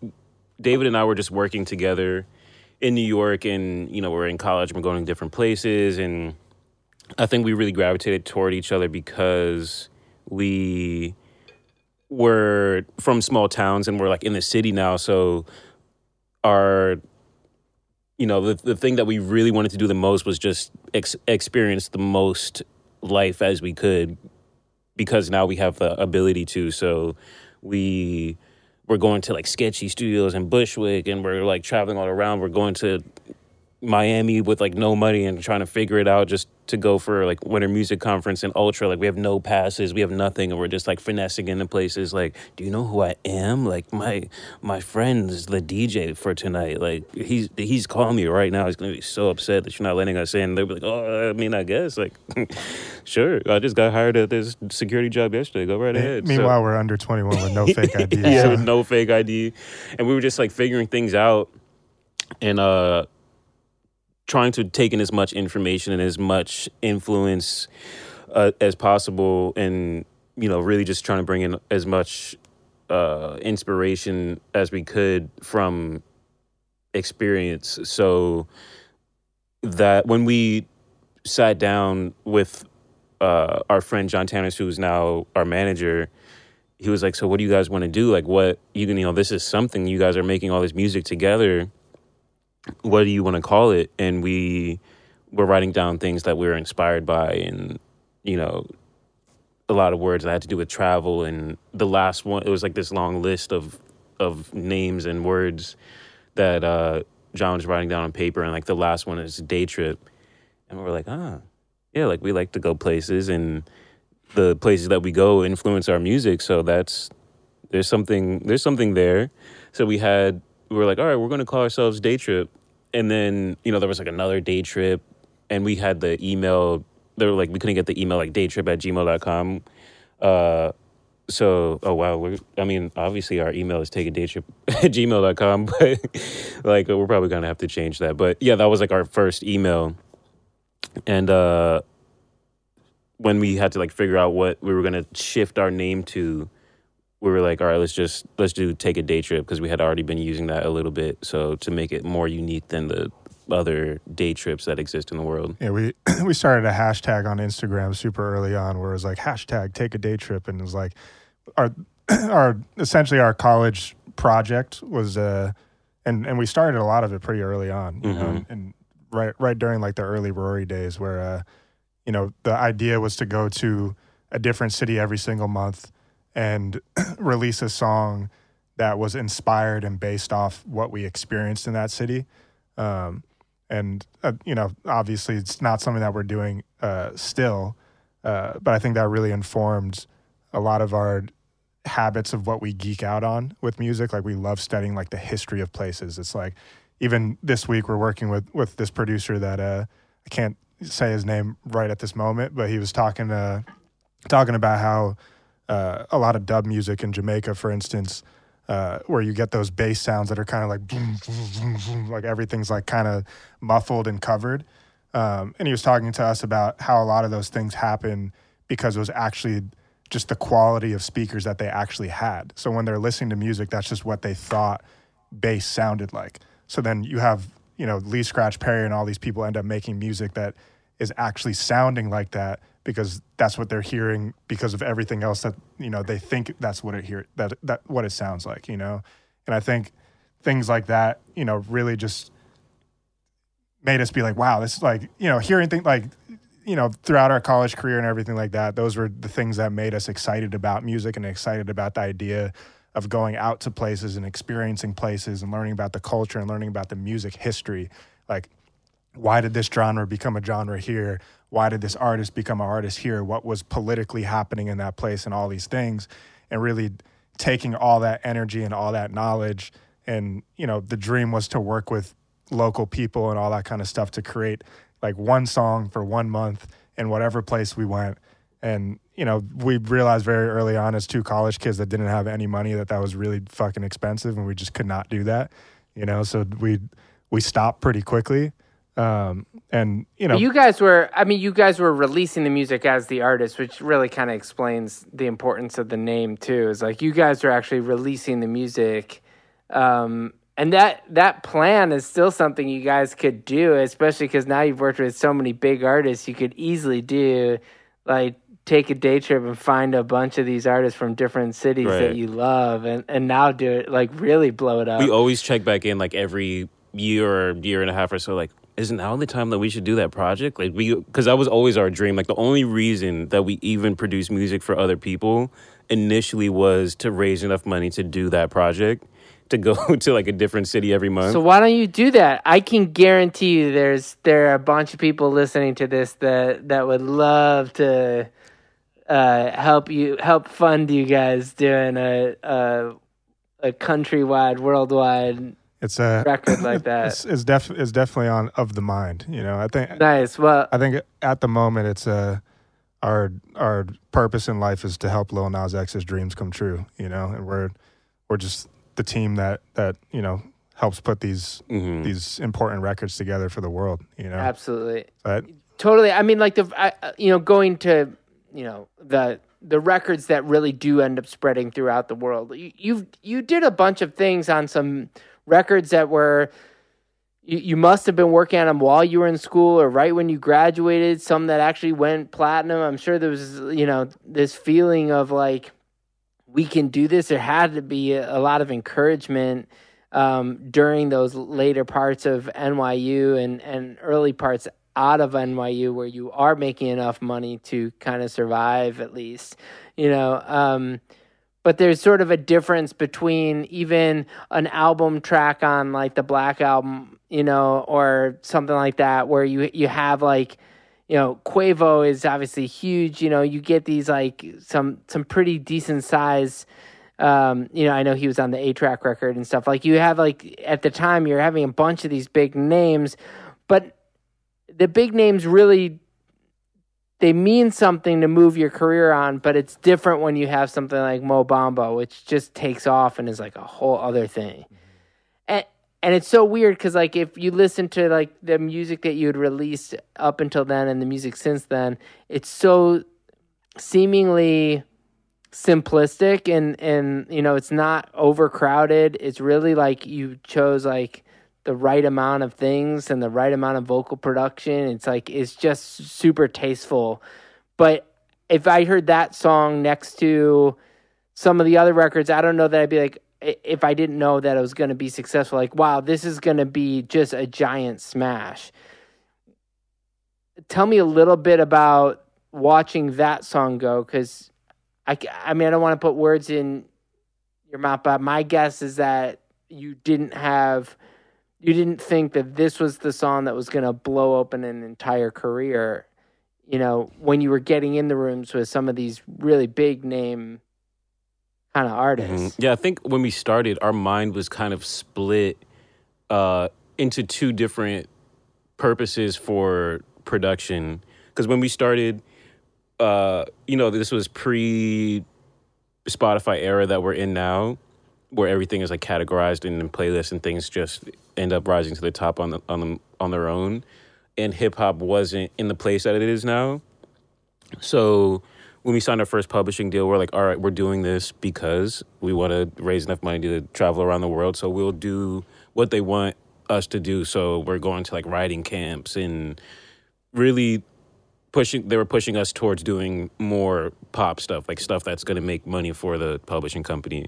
David and I were just working together in New York, and you know we're in college, we're going to different places, and I think we really gravitated toward each other because we were from small towns and we're like in the city now, so our you know the the thing that we really wanted to do the most was just ex- experience the most life as we could because now we have the ability to. So we we're going to like sketchy studios in bushwick and we're like traveling all around. We're going to miami with like no money and trying to figure it out just to go for like winter music conference and ultra. Like we have no passes we have nothing and we're just like finessing into places. Like do you know who i am? Like my my friend is the dj for tonight. Like he's he's calling me right now. He's gonna be so upset that you're not letting us in. They'll be like oh i mean i guess like sure. I just got hired at this security job yesterday. Go right ahead So- meanwhile we're under 21 with no fake ID yeah, so- with no fake ID, and we were just like figuring things out. And uh trying to take in as much information and as much influence uh, as possible, and you know, really just trying to bring in as much uh, inspiration as we could from experience. So that when we sat down with uh, our friend John Tannis, who's now our manager, he was like, "So what do you guys want to do? Like, what you can, you know, this is something you guys are making all this music together. What do you want to call it?" And we were writing down things that we were inspired by, and you know, a lot of words that had to do with travel. And the last one, it was like this long list of of names and words that uh, John was writing down on paper, and like the last one is day trip, and we were like, ah, yeah, like we like to go places and the places that we go influence our music. So that's there's something there's something there. So we had we were like, all right, we're gonna call ourselves Day Trip. And then, you know, there was like another day trip and we had the email they were like we couldn't get the email like daytrip at gmail.com. Uh so oh wow, we're I mean, obviously our email is taken daytrip at gmail.com, but like we're probably gonna have to change that. But yeah, that was like our first email. And uh when we had to like figure out what we were gonna shift our name to, we were like, all right, let's just let's do take a day trip because we had already been using that a little bit, so to make it more unique than the other day trips that exist in the world. Yeah, we we started a hashtag on Instagram super early on where it was like hashtag take a day trip and it was like our our essentially our college project was uh and and we started a lot of it pretty early on, you know, Mhm. and, and right right during like the early Rory days where uh you know the idea was to go to a different city every single month and release a song that was inspired and based off what we experienced in that city. Um, and uh, you know, obviously, it's not something that we're doing uh, still, uh, but I think that really informed a lot of our habits of what we geek out on with music. Like we love studying like the history of places. It's like even this week we're working with with this producer that uh, I can't say his name right at this moment, but he was talking uh, talking about how uh, a lot of dub music in Jamaica, for instance, uh, where you get those bass sounds that are kind of like boom, boom, boom, like everything's like kind of muffled and covered. Um, and he was talking to us about how a lot of those things happen because it was actually just the quality of speakers that they actually had. So when they're listening to music, that's just what they thought bass sounded like. So then you have, you know, Lee Scratch Perry and all these people end up making music that is actually sounding like that because that's what they're hearing because of everything else that, you know, they think that's what it hear that that what it sounds like, you know. And I think things like that, you know, really just made us be like, wow, this is like, you know, hearing things like you know, throughout our college career and everything like that, those were the things that made us excited about music and excited about the idea of going out to places and experiencing places and learning about the culture and learning about the music history. Like, why did this genre become a genre here? Why did this artist become an artist here? What was politically happening in that place and all these things? And really taking all that energy and all that knowledge. And, you know, the dream was to work with local people and all that kind of stuff to create like one song for one month in whatever place we went. And, you know, we realized very early on as two college kids that didn't have any money that that was really fucking expensive and we just could not do that, you know? So we, we stopped pretty quickly. Um, and, you know, you guys were, I mean, you guys were releasing the music as the artist, which really kind of explains the importance of the name too. Is like you guys were actually releasing the music. Um, and that that plan is still something you guys could do, especially because now you've worked with so many big artists. You could easily do like take a day trip and find a bunch of these artists from different cities right. that you love, and and now do it like really blow it up. We always check back in like every year or year and a half or so, like isn't now the time that we should do that project? Like we, because that was always our dream. Like the only reason that we even produce music for other people initially was to raise enough money to do that project to go to like a different city every month. So why don't you do that? I can guarantee you there's there are a bunch of people listening to this that that would love to uh, help you help fund you guys doing a a, a countrywide, worldwide it's a record like that. It's, it's def it's definitely on of the mind. You know, I think nice. Well, I think at the moment it's a uh, our our purpose in life is to help Lil Nas X's dreams come true. You know, and we're we're just the team that that you know helps put these mm-hmm. these important records together for the world. You know, absolutely, but, totally. I mean, like the I, you know going to you know the the records that really do end up spreading throughout the world. You you you did a bunch of things on some records that were. You, you must have been working on them while you were in school or right when you graduated. Some that actually went platinum. I'm sure there was, you know, this feeling of like, we can do this. There had to be a, lot of encouragement um, during those later parts of NYU and, and early parts out of NYU where you are making enough money to kind of survive at least, you know. Um, but there's sort of a difference between even an album track on like the Black album, you know, or something like that, where you you have like you know, Quavo is obviously huge. You know, you get these like some some pretty decent size. Um, you know, I know he was on the A track record and stuff. Like you have like at the time you're having a bunch of these big names, but the big names really they mean something to move your career on, but it's different when you have something like Mo Bamba, which just takes off and is like a whole other thing. Mm-hmm. And and it's so weird because like if you listen to like the music that you had released up until then and the music since then it's so seemingly simplistic and and you know it's not overcrowded it's really like you chose like the right amount of things and the right amount of vocal production it's like it's just super tasteful but if i heard that song next to some of the other records i don't know that i'd be like if I didn't know that it was going to be successful, like, wow, this is going to be just a giant smash. Tell me a little bit about watching that song go, because I, I mean, I don't want to put words in your mouth, but my guess is that you didn't have, you didn't think that this was the song that was going to blow open an entire career. You know, when you were getting in the rooms with some of these really big name kind of artist. Yeah, I think when we started, our mind was kind of split uh, into two different purposes for production. Because when we started, uh, you know, this was pre Spotify era that we're in now, where everything is like categorized in, in playlists and things just end up rising to the top on the, on the, on their own. And hip hop wasn't in the place that it is now. So when we signed our first publishing deal, we're like, all right, we're doing this because we want to raise enough money to travel around the world. So we'll do what they want us to do. So we're going to like writing camps and really pushing they were pushing us towards doing more pop stuff like stuff that's going to make money for the publishing company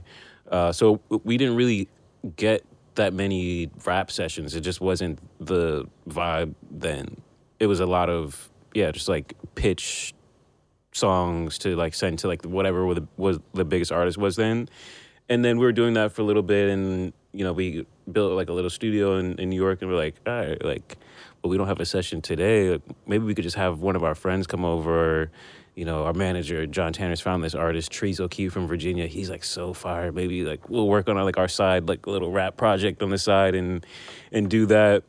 uh, so we didn't really get that many rap sessions it just wasn't the vibe then it was a lot of yeah just like pitch songs to like send to like whatever was the, was the biggest artist was then and then we were doing that for a little bit and you know we built like a little studio in, in new york and we're like all right like well, we don't have a session today. Like, maybe we could just have one of our friends come over. You know, our manager John Tanner's found this artist Trees O'Keefe from Virginia. He's like so fire. Maybe like we'll work on like our side, like a little rap project on the side, and and do that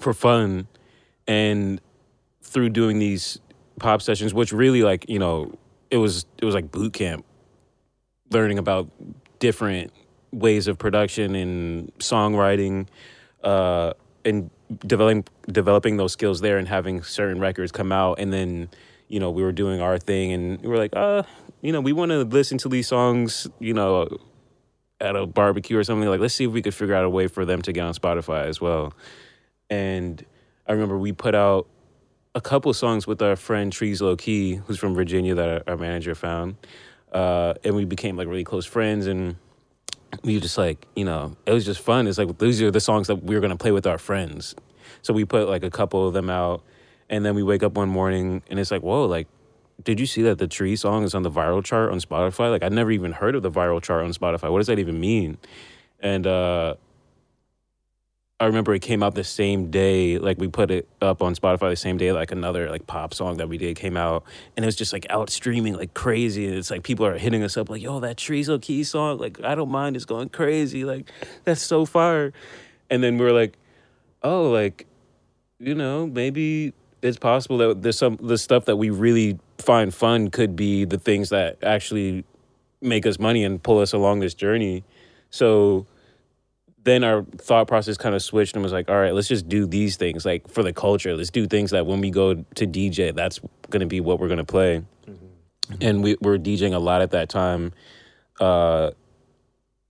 for fun. And through doing these pop sessions, which really like you know, it was it was like boot camp, learning about different ways of production and songwriting, uh, and developing developing those skills there and having certain records come out and then you know we were doing our thing and we were like uh you know we want to listen to these songs you know at a barbecue or something. Like let's see if we could figure out a way for them to get on Spotify as well. And I remember we put out a couple songs with our friend Trees Low Key who's from Virginia that our, manager found. Uh, and we became like really close friends. And we just like you know it was just fun. It's like these are the songs that we were going to play with our friends. So we put like a couple of them out and then we wake up one morning and it's like whoa like did you see that the tree song is on the viral chart on spotify like I'd never even heard of the viral chart on spotify what does that even mean and uh I remember it came out the same day, like we put it up on Spotify the same day, like another like pop song that we did came out, and it was just like out streaming like crazy. And it's like people are hitting us up like, "Yo, that Trees Low Key song, like I don't mind, it's going crazy, like that's so fire." And then we are like, "Oh, like you know, maybe it's possible that there's some the stuff that we really find fun could be the things that actually make us money and pull us along this journey." So then our thought process kind of switched and was like, all right, let's just do these things like for the culture. Let's do things that when we go to DJ, that's going to be what we're going to play. Mm-hmm. And we were DJing a lot at that time. Uh,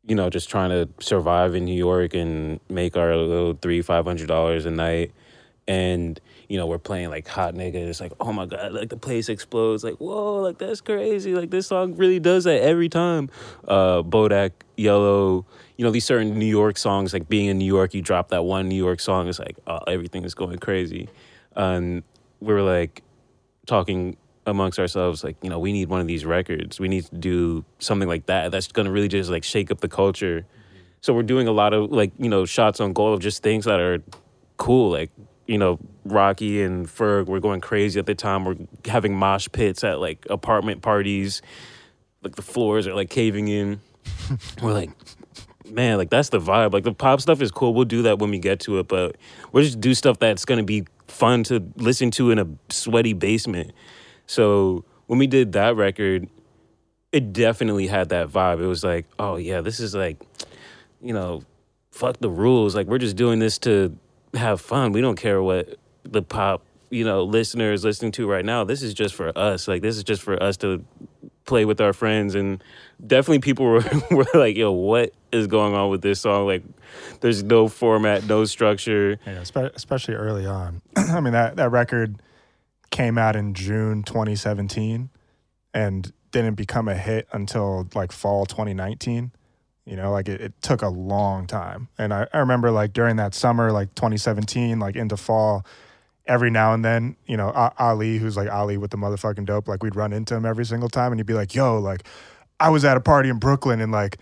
you know, just trying to survive in New York and make our little three, five hundred dollars a night. And, you know, we're playing like hot nigga. It's like, oh my God, like the place explodes. Like, whoa, like that's crazy. Like this song really does that every time. Uh Bodak, Yellow, you know these certain New York songs, like being in New York, you drop that one New York song, it's like oh, everything is going crazy, and we were like talking amongst ourselves, like you know we need one of these records, we need to do something like that that's going to really just like shake up the culture. So we're doing a lot of like you know shots on goal of just things that are cool, like you know, Rocky and Ferg were going crazy at the time. We're having mosh pits at like apartment parties. Like the floors are like caving in. we're like, man, like that's the vibe. Like the pop stuff is cool. We'll do that when we get to it, but we'll just do stuff that's gonna be fun to listen to in a sweaty basement. So when we did that record, it definitely had that vibe. It was like, oh yeah, this is like, you know, fuck the rules. Like we're just doing this to have fun. We don't care what the pop, you know, listeners listening to right now. This is just for us. Like this is just for us to play with our friends and definitely people were, were like yo what is going on with this song like there's no format no structure yeah especially early on i mean that, that record came out in june 2017 and didn't become a hit until like fall 2019 you know like it, it took a long time and I, I remember like during that summer like 2017 like into fall every now and then, you know, Ali, who's like Ali with the motherfucking dope, like we'd run into him every single time and he'd be like, yo, like I was at a party in Brooklyn and like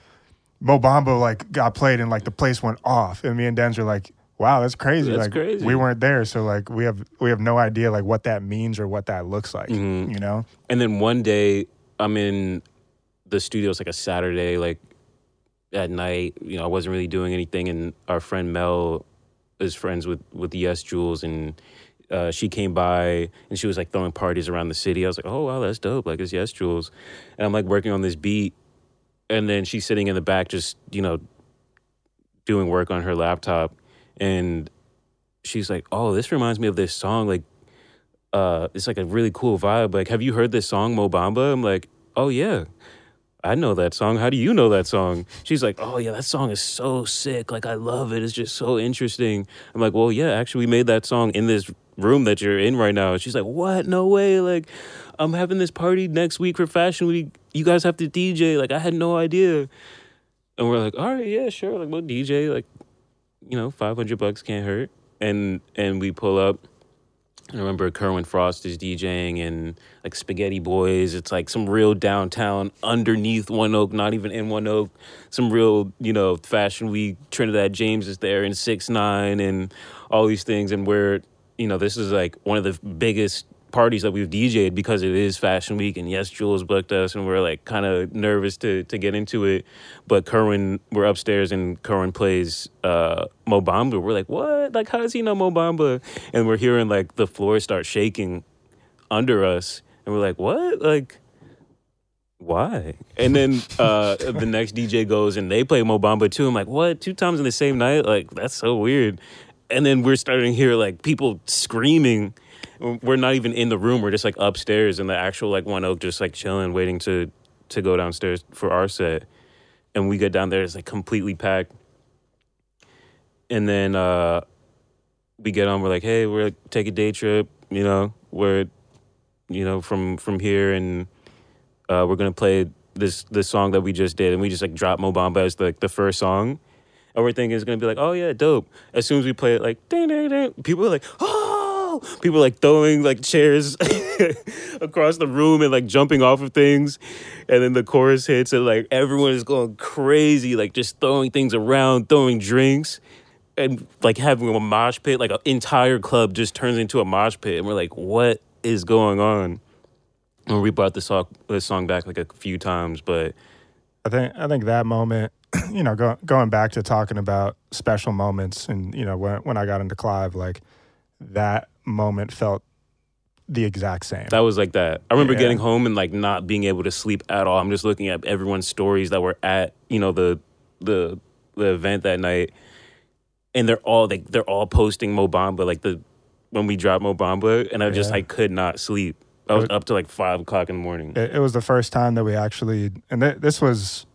Mo Bamba like got played and like the place went off. And me and Denz are like, wow, that's crazy. That's like crazy. we weren't there. So like we have we have no idea like what that means or what that looks like. Mhm. You know? and then one day i'm in the studio it's like a Saturday, like at night. You know, I wasn't really doing anything, and our friend Mel is friends with with YesJulz, and uh, she came by and she was like throwing parties around the city. I was like, oh wow, that's dope. Like it's YesJulz, and I'm like working on this beat, and then she's sitting in the back, just you know, doing work on her laptop, and she's like, oh, this reminds me of this song, like. Uh, it's like a really cool vibe. Like, have you heard this song, Mo Bamba? I'm like, oh yeah. I know that song. How do you know that song? She's like, Oh, yeah, that song is so sick. Like, I love it. It's just so interesting. I'm like, Well, yeah, actually, we made that song in this room that you're in right now. She's like, What? No way. Like, I'm having this party next week for Fashion Week. You guys have to DJ. Like, I had no idea. And we're like, All right, yeah, sure. Like, we'll DJ. Like, you know, 500 bucks can't hurt. And, and we pull up I remember Kerwin Frost is DJing and like Spaghetti Boys. It's like some real downtown underneath 1 OAK, not even in 1 OAK. Some real, you know, Fashion Week. Trinidad James is there and Six Nine and all these things. And we're, you know, this is like one of the biggest parties that we've DJed because it is Fashion Week and YesJulz booked us and we're like kind of nervous to to get into it. But Kerwin, we're upstairs and Kerwin plays uh, Mo Bamba. We're like, what? Like, how does he know Mobamba? And we're hearing like the floor start shaking under us, and we're like, what? Like. Why? And then uh, the next DJ goes and they play Mobamba too. I'm like, what? Two times in the same night? Like, that's so weird. And then we're starting to hear like people screaming we're not even in the room. We're just like upstairs in the actual like 1 OAK, just like chilling, waiting to to go downstairs for our set. And we get down there, it's like completely packed. And then uh we get on, we're like, hey, we're like, take a day trip, you know, we're you know, from from here and uh we're gonna play this this song that we just did and we just like drop Mo Bamba as the, like the first song. And we're thinking it's gonna be like, oh yeah, dope. As soon as we play it, like ding ding ding, people are like, oh Oh! people like throwing like chairs across the room and like jumping off of things. And then the chorus hits and like everyone is going crazy, like just throwing things around, throwing drinks. And like having a mosh pit, like an entire club just turns into a mosh pit, and we're like, "What is going on?" And we brought this song, the song back like a few times, but I think I think that moment, you know, go, going back to talking about special moments, and you know, when when I got into Clive, like that moment felt the exact same. That was like that. I remember yeah. getting home and like not being able to sleep at all. I'm just looking at everyone's stories that were at, you know, the the the event that night. And they're all like they're all posting Mobamba, like the when we dropped Mobamba and I just yeah. I could not sleep. I was, was up to like five o'clock in the morning. It, it was the first time that we actually, and th- this was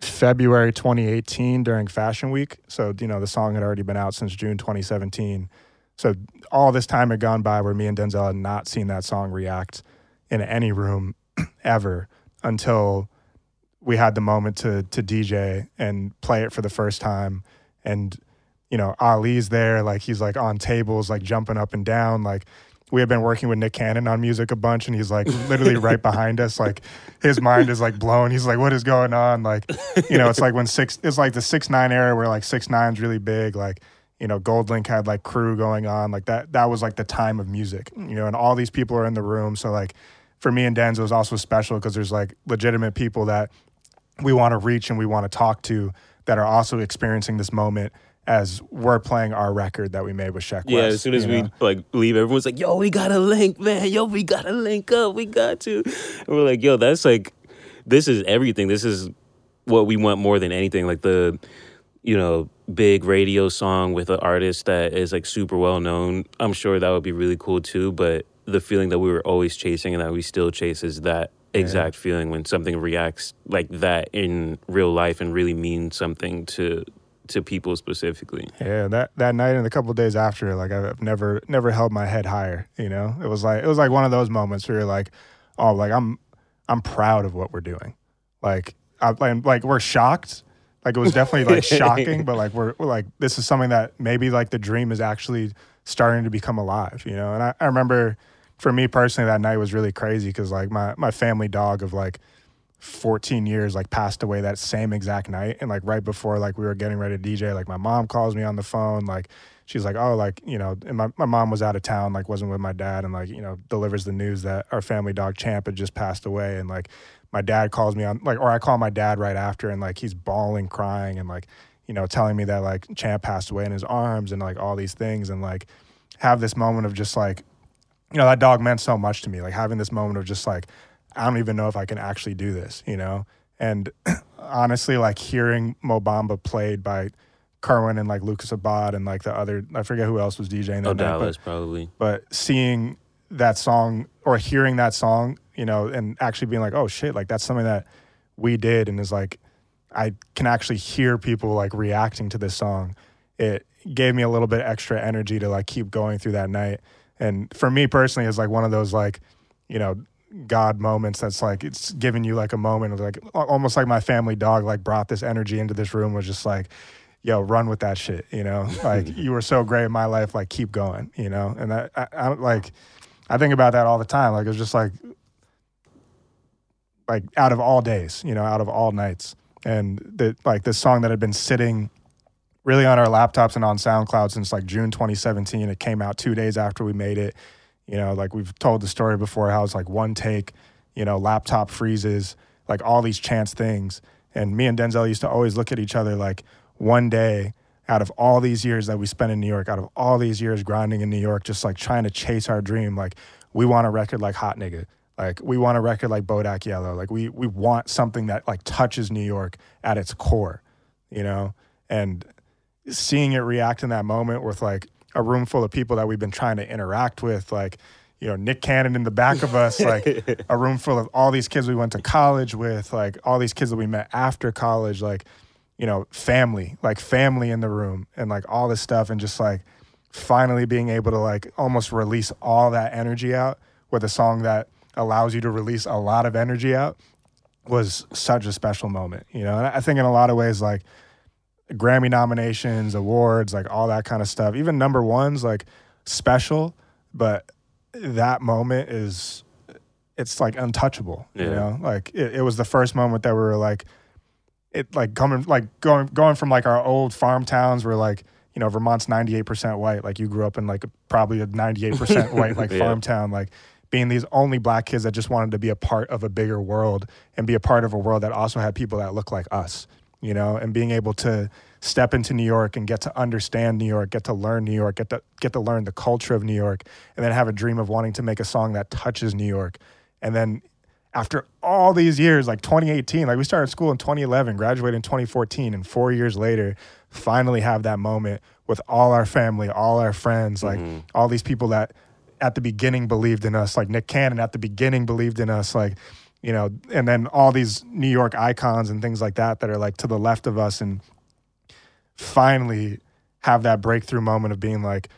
February 2018 during Fashion Week. So you know the song had already been out since June 2017 so all this time had gone by where me and Denzel had not seen that song react in any room ever until we had the moment to to DJ and play it for the first time. And you know, Ali's there, like he's like on tables, like jumping up and down, like we had been working with Nick Cannon on music a bunch, and he's like literally right behind us. Like his mind is like blown. He's like, "What is going on?" Like, you know, it's like when six, it's like the six nine era where like six nine's really big. Like you know, Goldlink had like crew going on, like that. That was like the time of music, you know, and all these people are in the room. So like, for me and Denz, it was also special because there's like legitimate people that we want to reach and we want to talk to that are also experiencing this moment as we're playing our record that we made with Sheck Yeah, Wes, as soon as we know? like leave, everyone's like, "Yo, we got a link, man. Yo, we got a link up. We got to." And we're like, "Yo, that's like, this is everything. This is what we want more than anything. Like the, you know, big radio song with an artist that is like super well known, I'm sure that would be really cool too. But the feeling that we were always chasing and that we still chase is that exact yeah. feeling when something reacts like that in real life and really means something to to people specifically. Yeah, that that night and a couple days after, like I've never never held my head higher. You know, it was like it was like one of those moments where you're like, oh, like I'm I'm proud of what we're doing. Like I'm like we're shocked like it was definitely like shocking, but like we're, we're, like this is something that maybe like the dream is actually starting to become alive, you know. And I, I remember for me personally that night was really crazy because like my my family dog of like 14 years like passed away that same exact night and like right before like we were getting ready to DJ like my mom calls me on the phone like she's like, oh, like you know, and my my mom was out of town, like wasn't with my dad, and like you know, delivers the news that our family dog Champ had just passed away, and like my dad calls me on like, or I call my dad right after, and like he's bawling, crying, and like you know, telling me that like Champ passed away in his arms, and like all these things, and like have this moment of just like, you know, that dog meant so much to me, like having this moment of just like, I don't even know if I can actually do this, you know, and honestly, like hearing Mobamba played by Kerwin and like Lucas Abad and like the other I forget who else was DJing that Oh, night, Dallas but, probably. but seeing that song or hearing that song, you know, and actually being like, oh shit, like that's something that we did and is like I can actually hear people like reacting to this song. It gave me a little bit extra energy to like keep going through that night. And for me personally, it's like one of those like, you know, God moments that's like it's giving you like a moment of like almost like my family dog like brought this energy into this room was just like, yo, run with that shit, you know? Like you were so great in my life, like keep going, you know? And that I, I like I think about that all the time. Like it's just like like out of all days, you know, out of all nights. And the like this song that had been sitting really on our laptops and on SoundCloud since like June 2017. It came out two days after we made it. You know, like we've told the story before how it's like one take, you know, laptop freezes, like all these chance things. And me and Denzel used to always look at each other like one day out of all these years that we spent in New York, out of all these years grinding in New York, just like trying to chase our dream, like we want a record like Hot Nigga. Like we want a record like Bodak Yellow. Like we we want something that like touches New York at its core, you know? And seeing it react in that moment with like a room full of people that we've been trying to interact with, like, you know, Nick Cannon in the back of us, like a room full of all these kids we went to college with, like all these kids that we met after college, like, you know, family, like family in the room and like all this stuff and just like finally being able to like almost release all that energy out with a song that allows you to release a lot of energy out was such a special moment, you know. And I think in a lot of ways, like Grammy nominations, awards, like all that kind of stuff, even number ones, like special, but that moment is it's like untouchable, you know. Like it, it was the first moment that we were like, it like coming like going going from like our old farm towns where like you know Vermont's ninety eight percent white, like you grew up in like probably a ninety eight percent white like Yeah. farm town, like being these only black kids that just wanted to be a part of a bigger world and be a part of a world that also had people that look like us, you know, and being able to step into New York and get to understand New York, get to learn New York, get to get to learn the culture of New York, and then have a dream of wanting to make a song that touches New York. And then after all these years, like 2018, like we started school in 2011, graduated in 2014, and four years later, finally have that moment with all our family, all our friends, like mm-hmm. all these people that at the beginning believed in us, like Nick Cannon at the beginning believed in us, like, you know, and then all these New York icons and things like that that are like to the left of us and finally have that breakthrough moment of being like,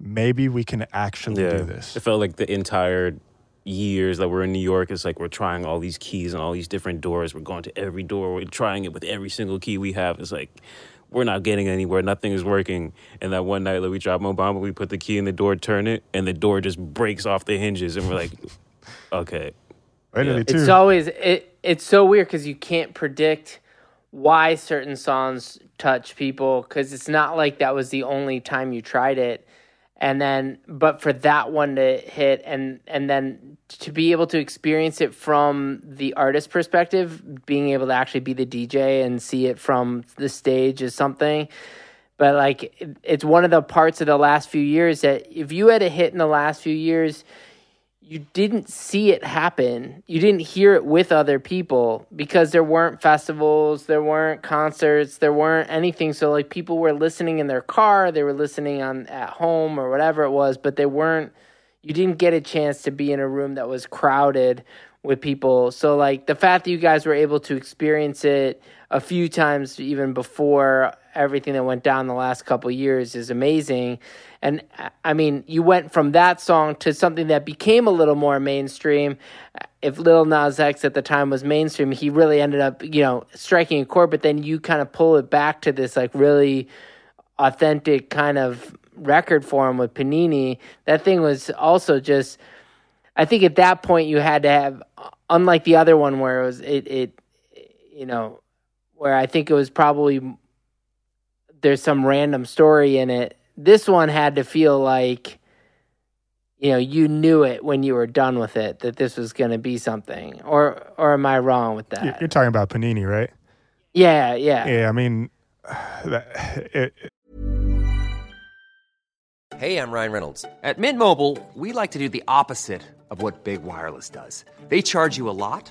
maybe we can actually do this. It felt like the entire years that we're in New York, it's like we're trying all these keys and all these different doors. We're going to every door. We're trying it with every single key we have. It's like we're not getting anywhere. Nothing is working. And that one night, like we drop Mobamba, we put the key in the door, turn it, and the door just breaks off the hinges. And we're like, okay. Yeah. It's always it. It's so weird because you can't predict why certain songs touch people because it's not like that was the only time you tried it, and then but for that one to hit and and then to be able to experience it from the artist perspective, being able to actually be the DJ and see it from the stage is something. But like it- it's one of the parts of the last few years that if you had a hit in the last few years you didn't see it happen. You didn't hear it with other people because there weren't festivals, there weren't concerts, there weren't anything. So like people were listening in their car, they were listening on at home or whatever it was, but they weren't you didn't get a chance to be in a room that was crowded with people. So like the fact that you guys were able to experience it a few times even before everything that went down the last couple years is amazing. And I mean, you went from that song to something that became a little more mainstream. If Lil Nas X at the time was mainstream, he really ended up, you know, striking a chord. But then you kind of pull it back to this like really authentic kind of record for him with Panini. That thing was also just. I think at that point you had to have, unlike the other one where it was it it, you know, where I think it was probably there's some random story in it this one had to feel like you know you knew it when you were done with it that this was going to be something or or am i wrong with that you're talking about Panini, right? yeah yeah Yeah, I mean, that, it, Hey, I'm Ryan Reynolds. At Mint Mobile, we like to do the opposite of what Big Wireless does. They charge you a lot,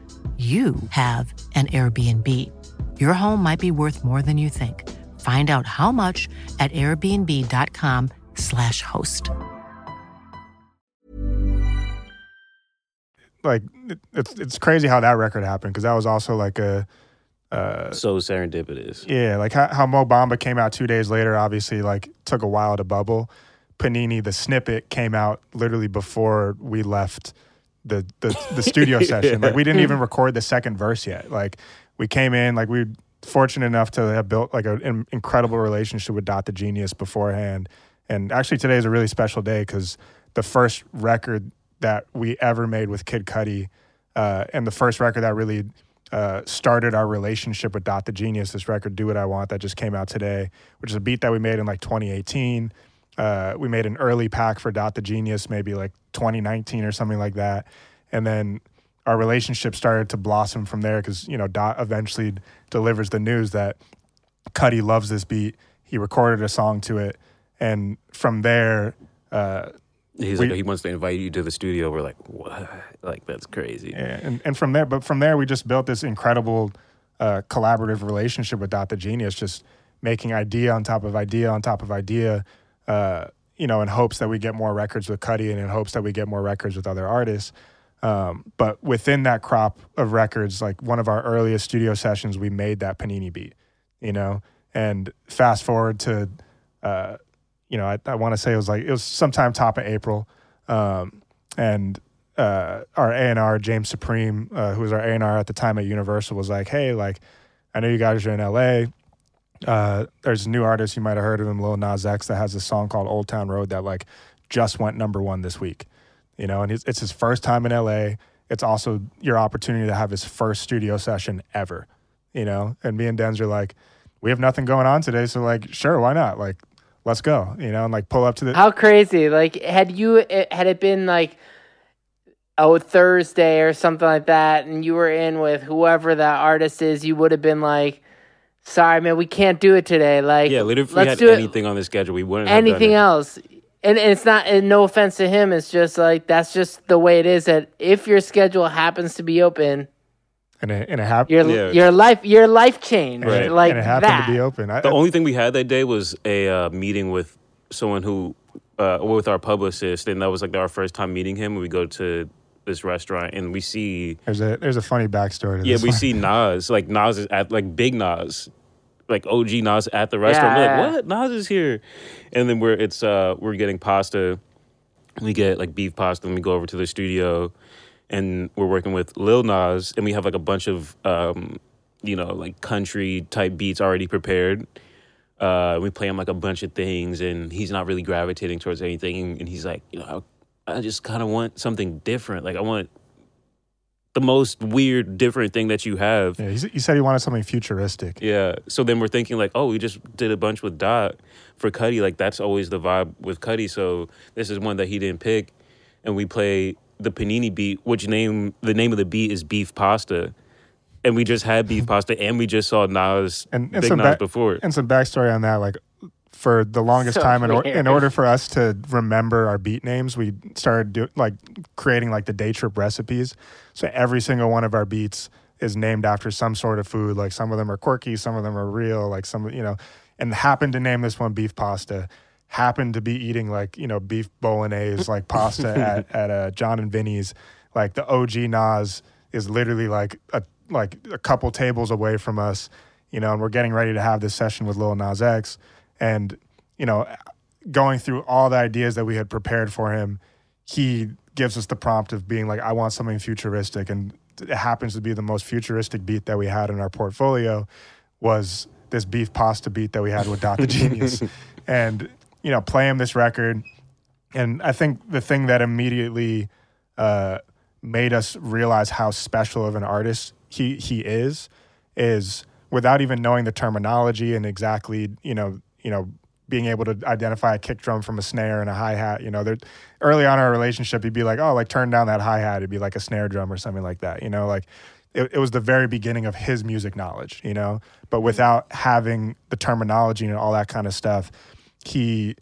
you have an Airbnb. Your home might be worth more than you think. Find out how much at airbnb.com/slash host. like it, it's it's crazy how that record happened because that was also like a uh, so serendipitous. yeah like how, how Mo Bamba came out two days later. Obviously, like took a while to bubble. Panini, the snippet came out literally before we left the the, the studio session. Like we didn't even record the second verse yet. Like we came in, like we were fortunate enough to have built like an incredible relationship with Dot da Genius beforehand. And actually, today is a really special day because the first record that we ever made with Kid Cudi, uh, and the first record that really uh, started our relationship with Dot da Genius, this record "Do What I Want" that just came out today, which is a beat that we made in like 2018. Uh, we made an early pack for Dot da Genius, maybe like 2019 or something like that, and then our relationship started to blossom from there because you know Dot eventually delivers the news that Cudi loves this beat. He recorded a song to it, and from there, uh, He's We- like, he wants to invite you to the studio. We're like, what? Like, that's crazy. and and from there, but from there, we just built this incredible uh, collaborative relationship with Dot da Genius, just making idea on top of idea on top of idea, uh, you know, in hopes that we get more records with Cudi and in hopes that we get more records with other artists. Um, but within that crop of records, like one of our earliest studio sessions, we made that Panini beat, you know, and fast forward to, uh, you know, I, I want to say it was like, it was sometime top of April. Um, and uh, our A&R, James Supreme, uh, who was our A&R at the time at Universal, was like, hey, like, I know you guys are in LA. Uh, there's a new artist, you might have heard of him, Lil Nas X, that has a song called Old Town Road that like just went number one this week. You know, and it's, his first time in LA. It's also your opportunity to have his first studio session ever. You know, and me and Denz are like, we have nothing going on today, so like, sure, why not? Like, let's go. You know, and like pull up to the How crazy! Like, had you had it been like oh Thursday or something like that, and you were in with whoever that artist is, you would have been like, "Sorry, man, we can't do it today." Like, Yeah, literally, if we let's had do anything on the schedule, we wouldn't it, have done anything it. else. And, and it's not. And no offense to him, it's just like that's just the way it is. That if your schedule happens to be open, and it, and it happened. your Yeah. your life your life changed. Right. Like and it happened that. to be open. I, The only thing we had that day was a uh, meeting with someone who, uh, with our publicist, and that was like our first time meeting him. We go to this restaurant and we see, there's a there's a funny backstory. To yeah, this we one. see Nas, like Nas is at like big Nas, like OG Nas at the restaurant. Yeah, we're like, what? Nas is here, and then we're it's uh we're getting pasta. We get like beef pasta, and we go over to the studio, and we're working with Lil Nas, and we have like a bunch of um you know like country type beats already prepared. Uh, we play him like a bunch of things, and he's not really gravitating towards anything. And he's like, you know, I, just kind of want something different. Like I want the most weird, different thing that you have. Yeah, he, said he wanted something futuristic. Yeah. So then we're thinking like, oh, we just did a bunch with Dot for Cudi. Like that's always the vibe with Cudi. So this is one that he didn't pick, and we play the Panini beat, which name the name of the beat is Beef Pasta, and we just had beef pasta, and we just saw Nas And, and Big Nas back- before. and some backstory on that. Like for the longest So time in, or, in order for us to remember our beat names we started do, like creating like the day trip recipes. So every single one of our beats is named after some sort of food. Like some of them are quirky some of them are real like some you know and happened to name this one beef pasta. Happened to be eating like you know beef bolognese like pasta at, at uh, Jon and Vinny's. Like the og nas is literally like a like a couple tables away from us you know and we're getting ready to have this session with lil nas x and you know going through all the ideas that we had prepared for him he gives us the prompt of being like i want something futuristic. And it happens to be the most futuristic beat that we had in our portfolio was this beef pasta beat that we had with dr. Genius. And you know play him this record and i think the thing that immediately uh, made us realize how special of an artist he he is is without even knowing the terminology and exactly you know you know being able to identify a kick drum from a snare and a hi hat. You know, there early on in our relationship, he'd be like, "Oh, like turn down that hi hat." It'd be like a snare drum or something like that. You know, like it, it was the very beginning of his music knowledge. You know, but mm-hmm. without having the terminology and all that kind of stuff, he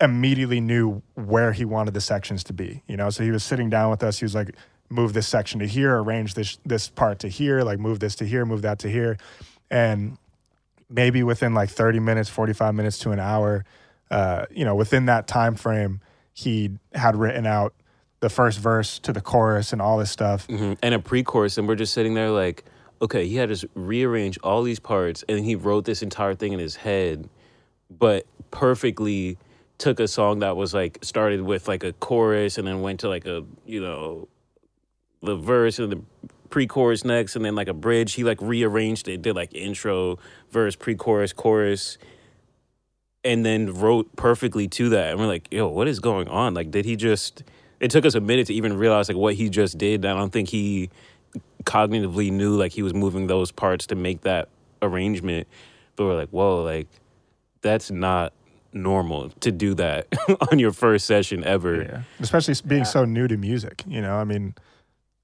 immediately knew where he wanted the sections to be. You know, so he was sitting down with us. He was like, "Move this section to here. Arrange this this part to here. Like move this to here. Move that to here," and maybe within like 30 minutes 45 minutes to an hour uh, you know within that time frame he had written out the first verse to the chorus and all this stuff Mhm. and a pre-chorus and we're just sitting there like okay he had to rearrange all these parts and he wrote this entire thing in his head but perfectly took a song that was like started with like a chorus and then went to like a you know the verse and the pre-chorus next and then like a bridge he like rearranged it did like intro verse pre-chorus chorus and then wrote perfectly to that. And we're like yo what is going on? Like did he just it took us a minute to even realize like what he just did. I don't think he cognitively knew like he was moving those parts to make that arrangement. But we're like whoa like that's not normal to do that on your first session ever. Yeah. especially being so new to music you know? I mean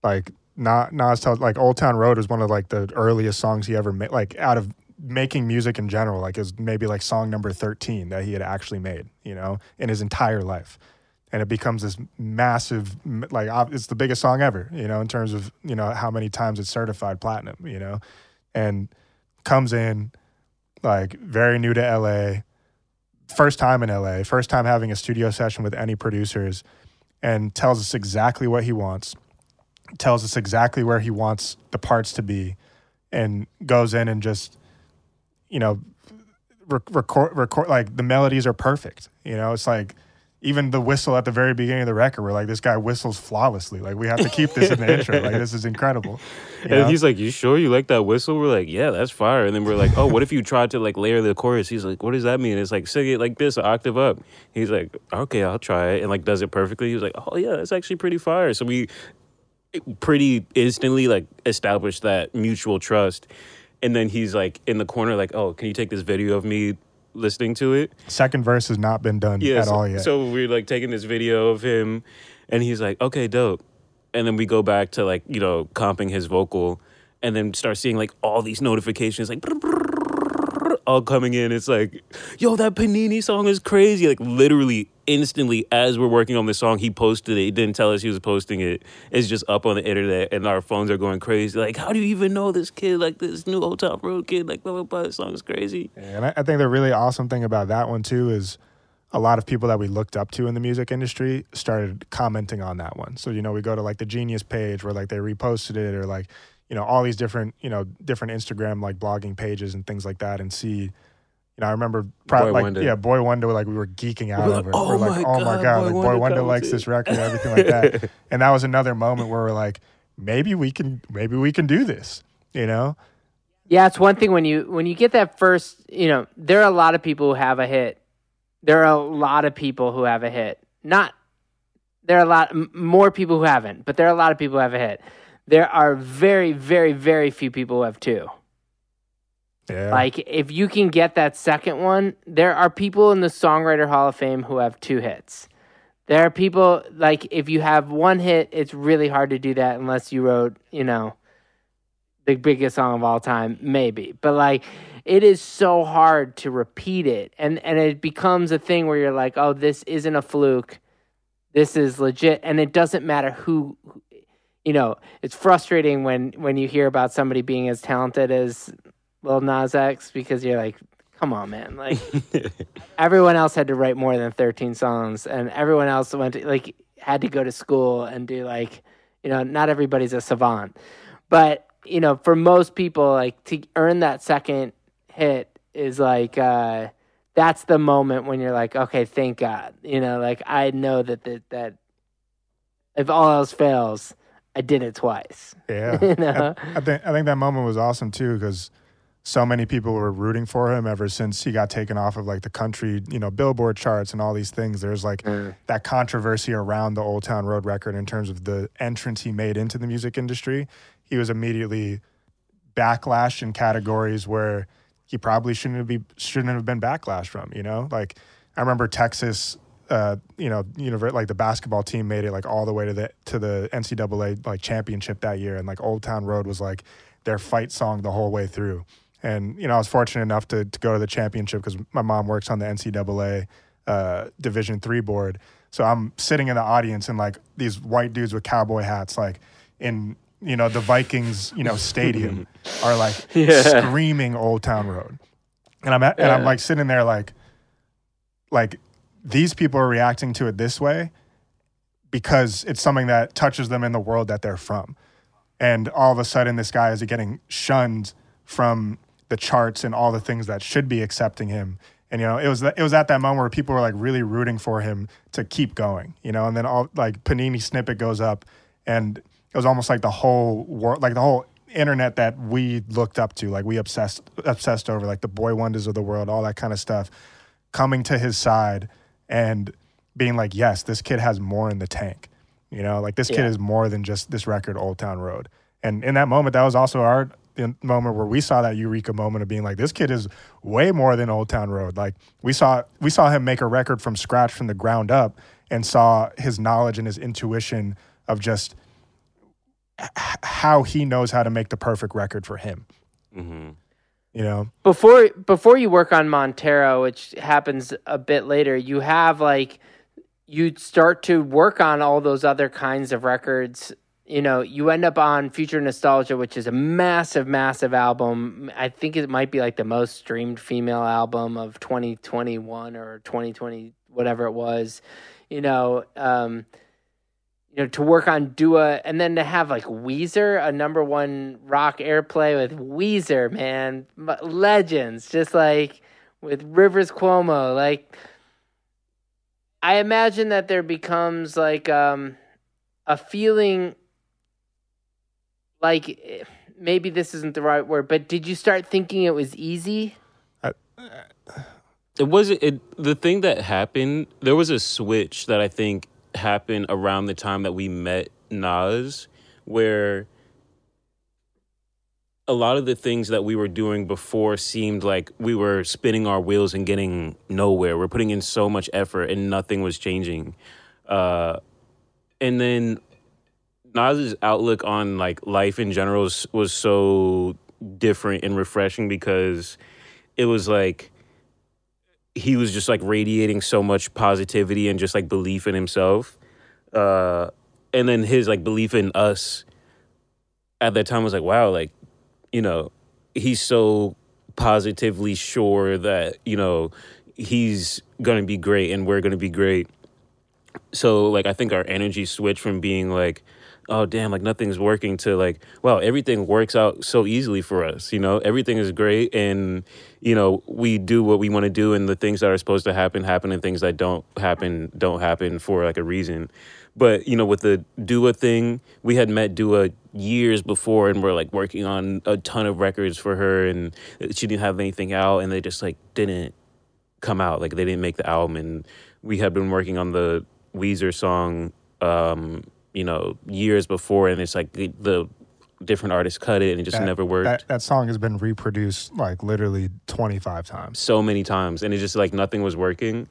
like not Nas tells like Old Town Road is one of like the earliest songs he ever made like out of making music in general like is maybe like song number 13 that he had actually made you know in his entire life. And it becomes this massive like it's the biggest song ever you know in terms of you know how many times it's certified platinum you know? And comes in like very new to LA first time in LA first time having a studio session with any producers and tells us exactly what he wants tells us exactly where he wants the parts to be and goes in and just you know rec- record record like the melodies are perfect you know it's like even the whistle at the very beginning of the record we're like this guy whistles flawlessly like we have to keep this in the intro like this is incredible you know? And he's like, "You sure you like that whistle?" We're like, "Yeah, that's fire." And then we're like, "Oh, what if you tried to like layer the chorus?" He's like, "What does that mean?" It's like sing it like this, octave up. He's like, "Okay, I'll try it," and like does it perfectly. He's like, "Oh yeah, that's actually pretty fire." So we pretty instantly like established that mutual trust. And then he's like in the corner, like, "Oh, can you take this video of me listening to it?" second verse has not been done at so, all yet So we're like taking this video of him, and he's like, "Okay, dope." And then we go back to like you know comping his vocal, and then start seeing like all these notifications like all coming in. It's like, yo, that Panini song is crazy. Like literally instantly as we're working on the song, he posted it. He didn't tell us he was posting it. It's just up on the internet, and our phones are going crazy. Like, how do you even know this kid? Like this new Old Town Road kid? Like blah blah blah. This song is crazy. And I, I think the really awesome thing about that one too is a lot of people that we looked up to in the music industry started commenting on that one. So you know, we go to like the Genius page where like they reposted it, or like you know all these different you know different Instagram like blogging pages and things like that, and see. You know, I remember, pro- Boy like, Wonder. yeah, Boy Wonder, like we were geeking out We're over like, it. "Oh we're like, my oh my God, god, Boy like Boy Wonder Wonder likes in." this record, everything like that. And that was another moment where we're like, maybe we can, maybe we can do this. You know, Yeah, it's one thing when you when you get that first, you know, there are a lot of people who have a hit. There are a lot of people who have a hit. Not there are a lot m- more people who haven't, but there are a lot of people who have a hit. There are very very very few people who have two. Yeah, Like if you can get that second one, there are people in the Songwriter Hall of Fame who have two hits. There are people like if you have one hit, it's really hard to do that unless you wrote, you know, the biggest song of all time, maybe. But like it is so hard to repeat it and and it becomes a thing where you're like, "Oh, this isn't a fluke. This is legit." And it doesn't matter who you know, it's frustrating when when you hear about somebody being as talented as Lil Nas X because you're like, come on, man. Like everyone else had to write more than 13 songs and everyone else went to, like had to go to school and do like, you know, not everybody's a savant. But, you know, for most people like to earn that second hit is like uh that's the moment when you're like, okay, thank God. You know, like I know that that, that if all else fails, I did it twice. Yeah, You know? I, I think I think that moment was awesome too because so many people were rooting for him ever since he got taken off of like the country, you know, Billboard charts and all these things. There's like Mm. that controversy around the Old Town Road record in terms of the entrance he made into the music industry. He was immediately backlash in categories where he probably shouldn't have be shouldn't have been backlash from. You know, like I remember Texas. Uh, you know, univer- like the basketball team made it like all the way to the to the NCAA like championship that year, and like Old Town Road was like their fight song the whole way through. And you know, I was fortunate enough to to go to the championship because my mom works on the NCAA uh, Division three board. So I'm sitting in the audience and like these white dudes with cowboy hats, like in you know the Vikings, you know stadium, are like screaming Old Town Road, and I'm at, and I'm like sitting there like like these people are reacting to it this way because it's something that touches them in the world that they're from. And all of a sudden, this guy is getting shunned from the charts and all the things that should be accepting him. And you know, it was it was at that moment where people were like really rooting for him to keep going. You know, and then all like Panini snippet goes up, and it was almost like the whole world, like the whole internet that we looked up to, like we obsessed obsessed over, like the boy wonders of the world, all that kind of stuff, coming to his side and being like, yes, this kid has more in the tank. You know, like this kid Yeah. is more than just this record, Old Town Road. And in that moment, that was also our in- moment where we saw that eureka moment of being like, this kid is way more than Old Town Road. Like we saw, we saw him make a record from scratch, from the ground up, and saw his knowledge and his intuition of just h- how he knows how to make the perfect record for him. hmm You know, before before you work on Montero, which happens a bit later, you have like you start to work on all those other kinds of records. You know, you end up on Future Nostalgia, which is a massive, massive album. I think it might be like the most streamed female album of 2021 or 2020, whatever it was. You know, um, you know, to work on Dua and then to have like Weezer, a number one rock airplay with Weezer, man, legends, just like with Rivers Cuomo. Like, I imagine that there becomes like um, a feeling like eh, maybe this isn't the right word, but did you start thinking it was easy? It wasn't it, the thing that happened. There was a switch that I think happened around the time that we met Nas, where a lot of the things that we were doing before seemed like we were spinning our wheels and getting nowhere. We're putting in so much effort and nothing was changing. Uh, and then Nas's outlook on like life in general was, was so different and refreshing because it was like he was just like radiating so much positivity and just like belief in himself. Uh, and then his like belief in us at that time was like, wow, like, you know, he's so positively sure that, you know, he's gonna be great and we're gonna be great. So like I think our energy switched from being like, oh damn, like nothing's working to like, wow, everything works out so easily for us. You know, everything is great and you know, we do what we want to do and the things that are supposed to happen happen and things that don't happen don't happen for like a reason. But, you know, with the Dua thing, we had met Dua years before and we're like working on a ton of records for her and she didn't have anything out and they just like didn't come out. Like they didn't make the album, and we had been working on the Weezer song, um, you know, years before, and it's like the, the different artists cut it, and it just that- never worked. That, that song has been reproduced like literally 25 times. so many times and it's just like nothing was working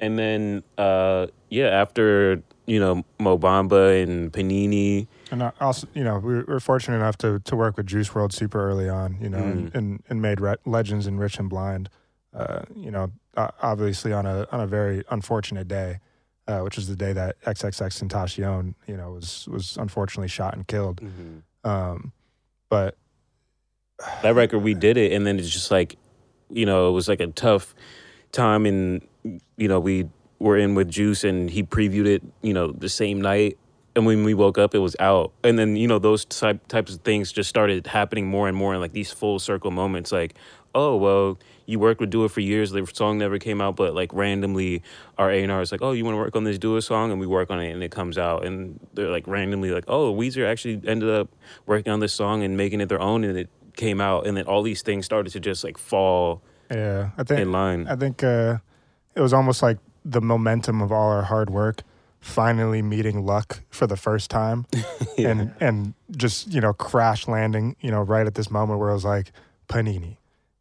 and then uh yeah after you know Mo Bamba and Panini. And uh, also, you know, we were fortunate enough to to work with Juice WRLD super early on, you know, and, Mm. and and made re- legends in Rich and Blind. Uh, you know, obviously on a on a very unfortunate day, uh, which was the day that XXXTentacion, you know, was was unfortunately shot and killed. Um, but that record we did it and then it's just like you know it was like a tough time and you know we were in with juice and he previewed it you know the same night. And when we woke up it was out. And then you know those type, types of things just started happening more and more and like these full circle moments like oh well you worked with Dua for years the song never came out but like randomly our A&R is like oh you want to work on this Dua song? And we work on it and it comes out. And they're like randomly like oh Weezer actually ended up working on this song and making it their own and it came out. And then all these things started to just like fall yeah, I think in line. I think uh, it was almost like the momentum of all our hard work finally meeting luck for the first time. And and just you know crash landing you know right at this moment where it was like panini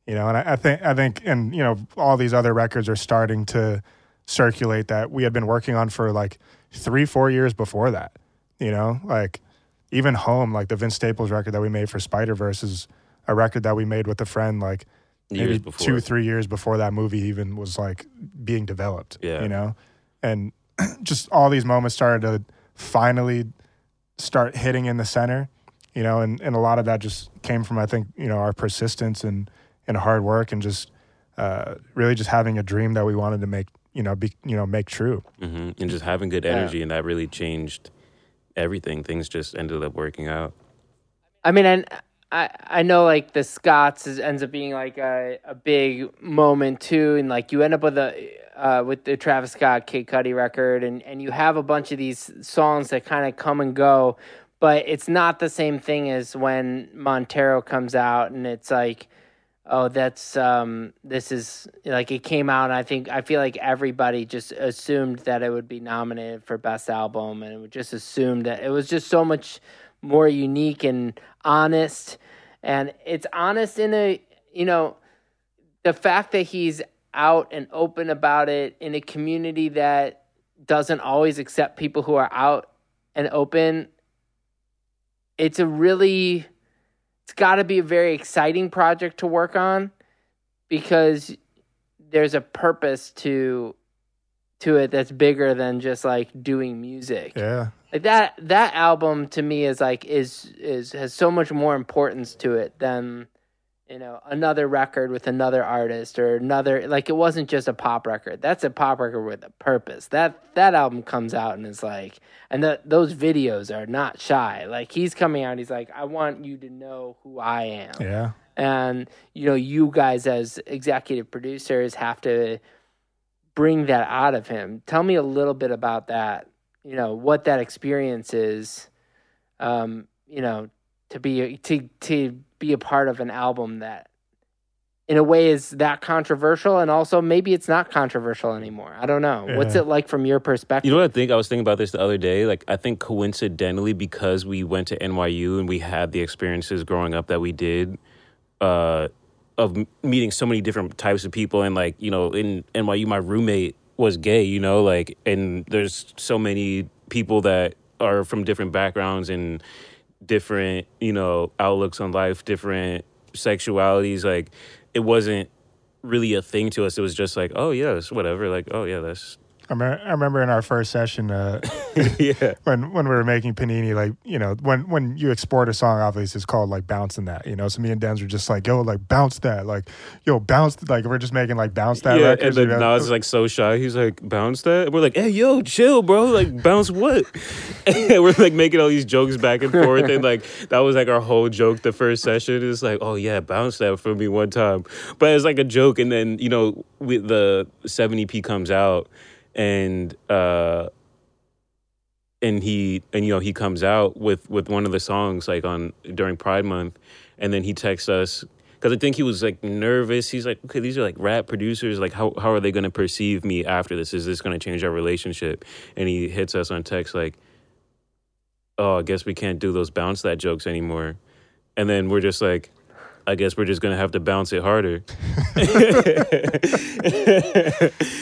you know and I, I think i think and you know all these other records are starting to circulate that we had been working on for like three four years before that you know? Like even home like the vince staples record that we made for spider verse is a record that we made with a friend like maybe two three years before that movie even was like being developed Yeah. you know? And just all these moments started to finally start hitting in the center you know? And, and a lot of that just came from i think you know our persistence and and hard work and just uh, really just having a dream that we wanted to make you know be you know make true. Hmm and just having good energy and that really changed everything. Things just ended up working out. I mean, and I I know like the Scotts is, ends up being like a, a big moment too, and like you end up with a uh, with the Travis Scott Kid Cudi record, and and you have a bunch of these songs that kind of come and go, but it's not the same thing as when Montero comes out, and it's like. Oh, that's um. This is like it came out. And I think I feel like everybody just assumed that it would be nominated for best album, and it just assumed that it was just so much more unique and honest and it's honest in a you know the fact that he's out and open about it in a community that doesn't always accept people who are out and open it's a really it's got to be a very exciting project to work on because there's a purpose to to it that's bigger than just like doing music. Yeah. Like that that album to me is like is is has so much more importance to it than you know another record with another artist or another like it wasn't just a pop record. That's a pop record with a purpose. That that album comes out and it's like and the, those videos are not shy. Like he's coming out he's like i want you to know who i am. Yeah. And you know you guys as executive producers have to bring that out of him. Tell me a little bit about that you know what that experience is um you know to be to to be a part of an album that in a way is that controversial and also maybe it's not controversial anymore i don't know what's it like from your perspective You know what I think? I was thinking about this the other day. Like, I think coincidentally, because we went to NYU and we had the experiences growing up that we did, uh, of meeting so many different types of people, and like, you know, in NYU, my roommate was gay, you know, like, and there's so many people that are from different backgrounds and different, you know, outlooks on life, different sexualities. Like, it wasn't really a thing to us. It was just like, oh, yeah, it's whatever. Like, oh, yeah, that's. I, me- I remember in our first session uh, yeah. when when we were making panini like you know when when you export a song obviously it's called like bouncing that you know so me and Denz were just like yo like bounce that like yo bounce like we're just making like bounce that yeah, records, and you then know? Nas is like so shy. He's like, bounce that. And we're like, hey, yo, chill, bro. Like, bounce what? and we're like making all these jokes back and forth. And like, that was like our whole joke the first session. It's like, oh, yeah, bounce that for me one time. But it's like a joke. And then, you know, with the 7 EP comes out and, uh, and he and you know he comes out with with one of the songs like on during Pride Month, and then he texts us because I think he was like nervous. He's like, okay, these are like rap producers. Like, how how are they going to perceive me after this? Is this going to change our relationship? And he hits us on text like, oh, I guess we can't do those bounce that jokes anymore. And then we're just like. I guess we're just gonna have to bounce it harder.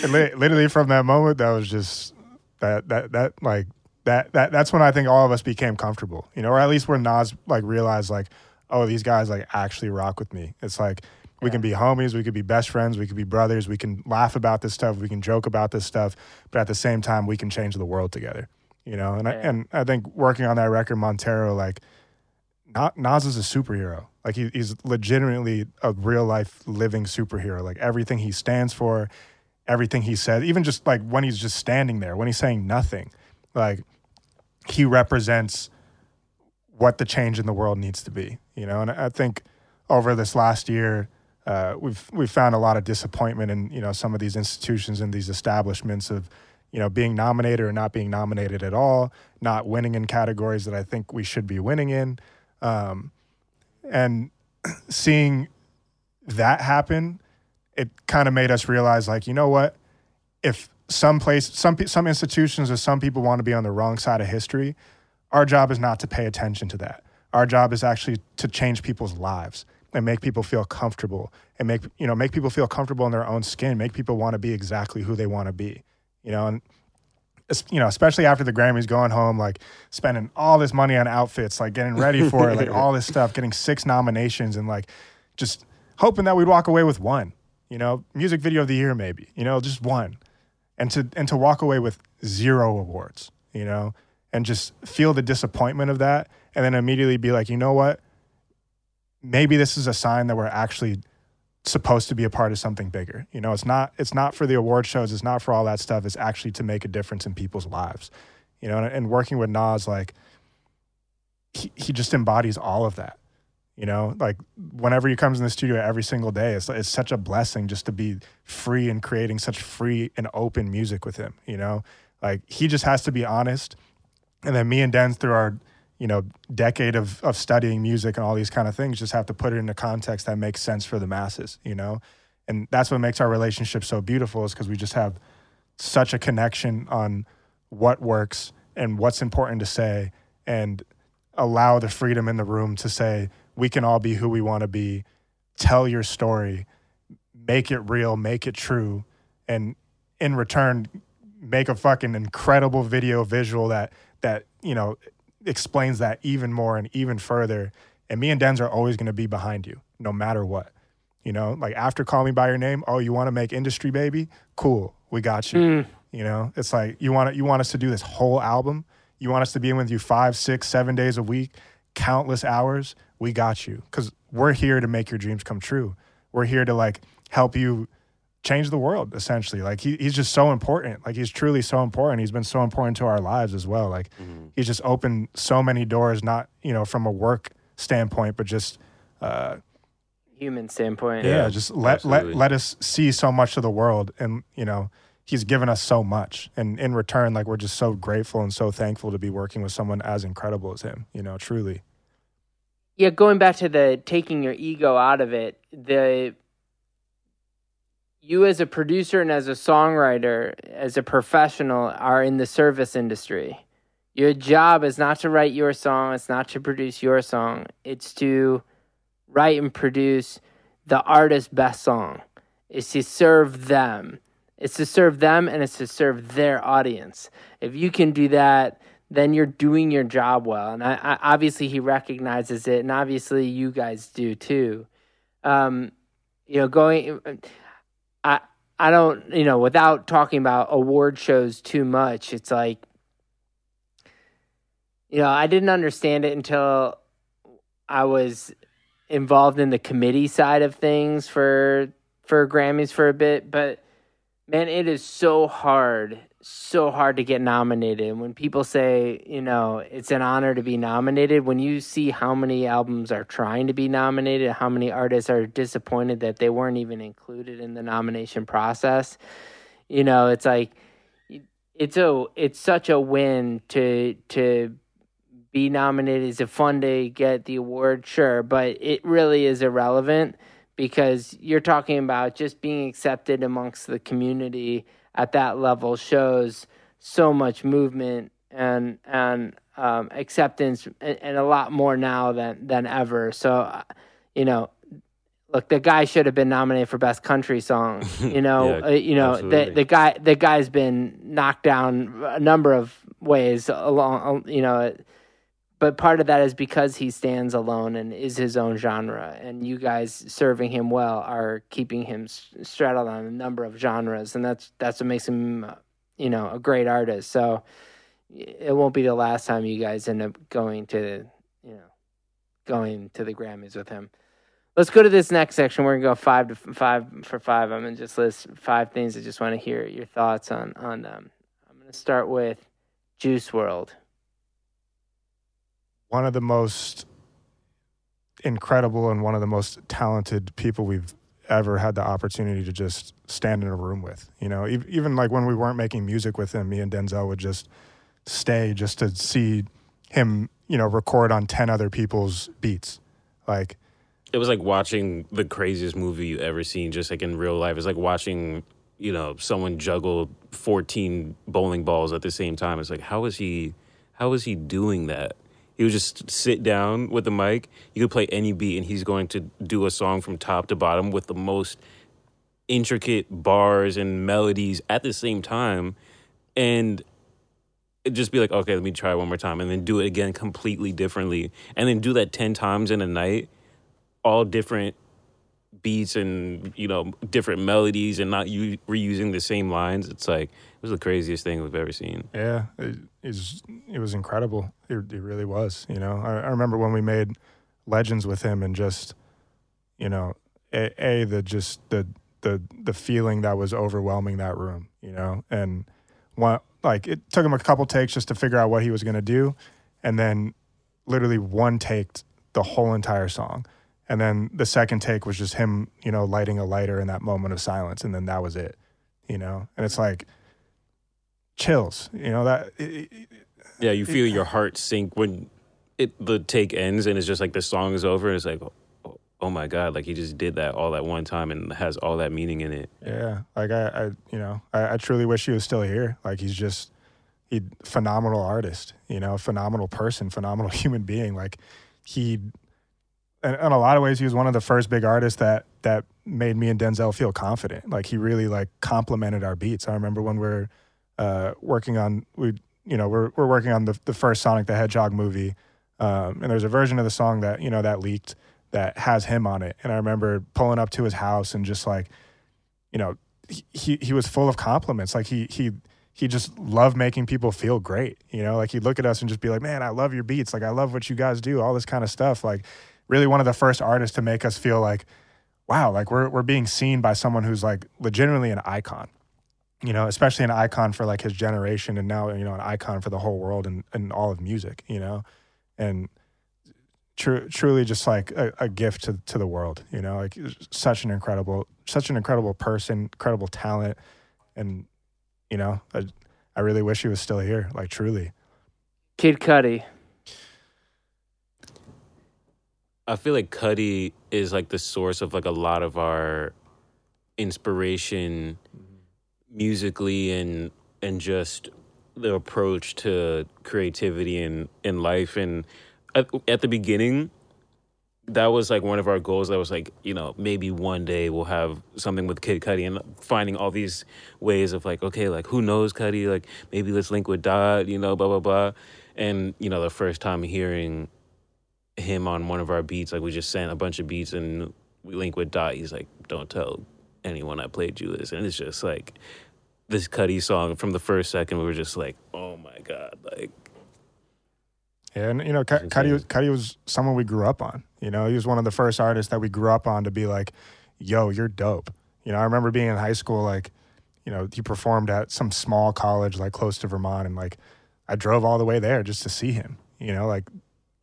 And literally from that moment that was just That that that like that that that's when I think all of us became comfortable, you know, or at least where Nas like realized like, oh, these guys like actually rock with me. It's like we can be homies, we could be best friends, we could be brothers, we can laugh about this stuff, we can joke about this stuff, but at the same time, we can change the world together, you know. And I, and I think working on that record, Montero, like, Na- Nas is a superhero. Like he, he's legitimately a real life living superhero. Like everything he stands for, everything he says, even just like when he's just standing there, when he's saying nothing, like he represents what the change in the world needs to be. You know, and I think over this last year, uh, we've we've found a lot of disappointment in you know some of these institutions and these establishments of you know being nominated or not being nominated at all, not winning in categories that I think we should be winning in, um, and seeing that happen, it kind of made us realize like you know what, if some place some some institutions or some people want to be on the wrong side of history, our job is not to pay attention to that. Our job is actually to change people's lives and make people feel comfortable and make you know make people feel comfortable in their own skin, make people want to be exactly who they want to be. You know, and you know, especially after the Grammys, going home like spending all this money on outfits, like getting ready for it, like all this stuff, getting six nominations, and like just hoping that we'd walk away with one. You know, music video of the year, maybe. You know, just one, and to and to walk away with zero awards. You know, and just feel the disappointment of that, and then immediately be like, you know what? Maybe this is a sign that we're actually supposed to be a part of something bigger. You know, it's not it's not for the award shows, it's not for all that stuff. It's actually to make a difference in people's lives. You know, and, and working with Nas, like he, he just embodies all of that. You know, like whenever he comes in the studio every single day, it's it's such a blessing just to be free and creating such free and open music with him. You know, like he just has to be honest, and then me and Den through our you know decade of of studying music and all these kind of things just have to put it in a context that makes sense for the masses. You know, and that's what makes our relationship so beautiful is because we just have such a connection on what works and what's important to say and allow the freedom in the room to say we can all be who we want to be. Tell your story. Make it real. Make it true. And in return make a fucking incredible video visual that that you know explains that even more and even further. And me and Denz are always going to be behind you no matter what. You know like after call me by your name oh you want to make industry baby? Cool we got you. Mm. You know it's like you want you want us to do this whole album? You want us to be in with you five six seven days a week countless hours? We got you because we're here to make your dreams come true. We're here to like help you change the world essentially. Like he, he's just so important. Like he's truly so important. He's been so important to our lives as well. Like he's just opened so many doors not you know from a work standpoint but just uh Human standpoint. yeah, Yeah, just let, let let us see so much of the world and you know he's given us so much. And in return like we're just so grateful and so thankful to be working with someone as incredible as him you know truly. Yeah, going back to the taking your ego out of it, the you as a producer and as a songwriter, as a professional, are in the service industry. Your job is not to write your song, it's not to produce your song, it's to write and produce the artist's best song. It's to serve them. It's to serve them and it's to serve their audience. If you can do that, then you're doing your job well. And I, I, obviously, he recognizes it, and obviously, you guys do too. Um, you know, going, I, I don't, you know, without talking about award shows too much, it's like, you know, I didn't understand it until I was involved in the committee side of things for for Grammys for a bit, but man, it is so hard, so hard to get nominated. When people say, you know, it's an honor to be nominated, when you see how many albums are trying to be nominated, how many artists are disappointed that they weren't even included in the nomination process, you know, it's like it's a it's such a win to to be nominated. Is it fun to get the award? Sure, but it really is irrelevant because you're talking about just being accepted amongst the community at that level shows so much movement and and um, acceptance and, and a lot more now than than ever. So, uh, you know, look, the guy should have been nominated for best country song. You know, Yeah, uh, you know the absolutely. the guy the guy's been knocked down a number of ways along. You know, but part of that is because he stands alone and is his own genre, and you guys serving him well are keeping him straddled on a number of genres, and that's that's what makes him, you know, a great artist. So it won't be the last time you guys end up going to, you know, going to the Grammys with him. Let's go to this next section. We're gonna go five to five for five. I'm gonna just list five things. I just want to hear your thoughts on on them. I'm gonna start with Juice WRLD. One of the most incredible and one of the most talented people we've ever had the opportunity to just stand in a room with. You know, even like when we weren't making music with him, me and Denzel would just stay just to see him, you know, record on 10 other people's beats. Like, It was like watching the craziest movie you ever seen, just like in real life. It's like watching, you know, someone juggle 14 bowling balls at the same time. It's like, how is he, how is he doing that? He would just sit down with the mic. You could play any beat, and he's going to do a song from top to bottom with the most intricate bars and melodies at the same time. And just be like, okay, let me try one more time, and then do it again completely differently, and then do that 10 times in a night all different beats and you know different melodies and not u- reusing the same lines it's like it was the craziest thing we've ever seen yeah, it, it's, it was incredible. It, it really was. You know, I, I remember when we made Legends with him and just, you know, a, a the just the the the feeling that was overwhelming that room. You know, and one like it took him a couple takes just to figure out what he was going to do, and then literally one taked the whole entire song. And then the second take was just him, you know, lighting a lighter in that moment of silence, and then that was it, you know. And it's like chills, you know that. It, it- yeah you feel your heart sink when it the take ends and it's just like the song is over and it's like oh, oh my god like he just did that all at one time and has all that meaning in it yeah, like I, I you know, I, I truly wish he was still here. Like he's just he phenomenal artist, you know, phenomenal person, phenomenal human being. Like he, in, in a lot of ways, he was one of the first big artists that that made me and Denzel feel confident. Like he really like complimented our beats. I remember when we are uh, working on we, you know, we're we're working on the the first Sonic the Hedgehog movie, um, and there's a version of the song that you know that leaked that has him on it. And I remember pulling up to his house and just like, you know, he, he was full of compliments. Like he he he just loved making people feel great. You know, like he'd look at us and just be like, "Man, I love your beats. Like I love what you guys do. All this kind of stuff." Like really one of the first artists to make us feel like, wow, like we're we're being seen by someone who's like legitimately an icon. You know, especially an icon for like his generation, and now you know an icon for the whole world and, and all of music. You know, and tru- truly just like a, a gift to to the world. You know, like such an incredible, such an incredible person, incredible talent, and you know, I, I really wish he was still here. Like truly, Kid Cudi. I feel like Cudi is like the source of like a lot of our inspiration musically and and just the approach to creativity and in life. And at, at the beginning that was like one of our goals that was like you know maybe one day we'll have something with Kid Cudi and finding all these ways of like okay like who knows Cudi? Like maybe let's link with Dot you know blah blah blah. And you know the first time hearing him on one of our beats. Like we just sent a bunch of beats and we link with Dot. He's like, "Don't tell anyone I played you this," and it's just like this Cudi song from the first second. We were just like, "Oh my god!" Like yeah, and you know, Cu- That's Cudi Cudi was someone we grew up on. You know, he was one of the first artists that we grew up on to be like, "Yo, you're dope." You know, I remember being in high school, like, you know, he performed at some small college like close to Vermont, and like, I drove all the way there just to see him. You know, like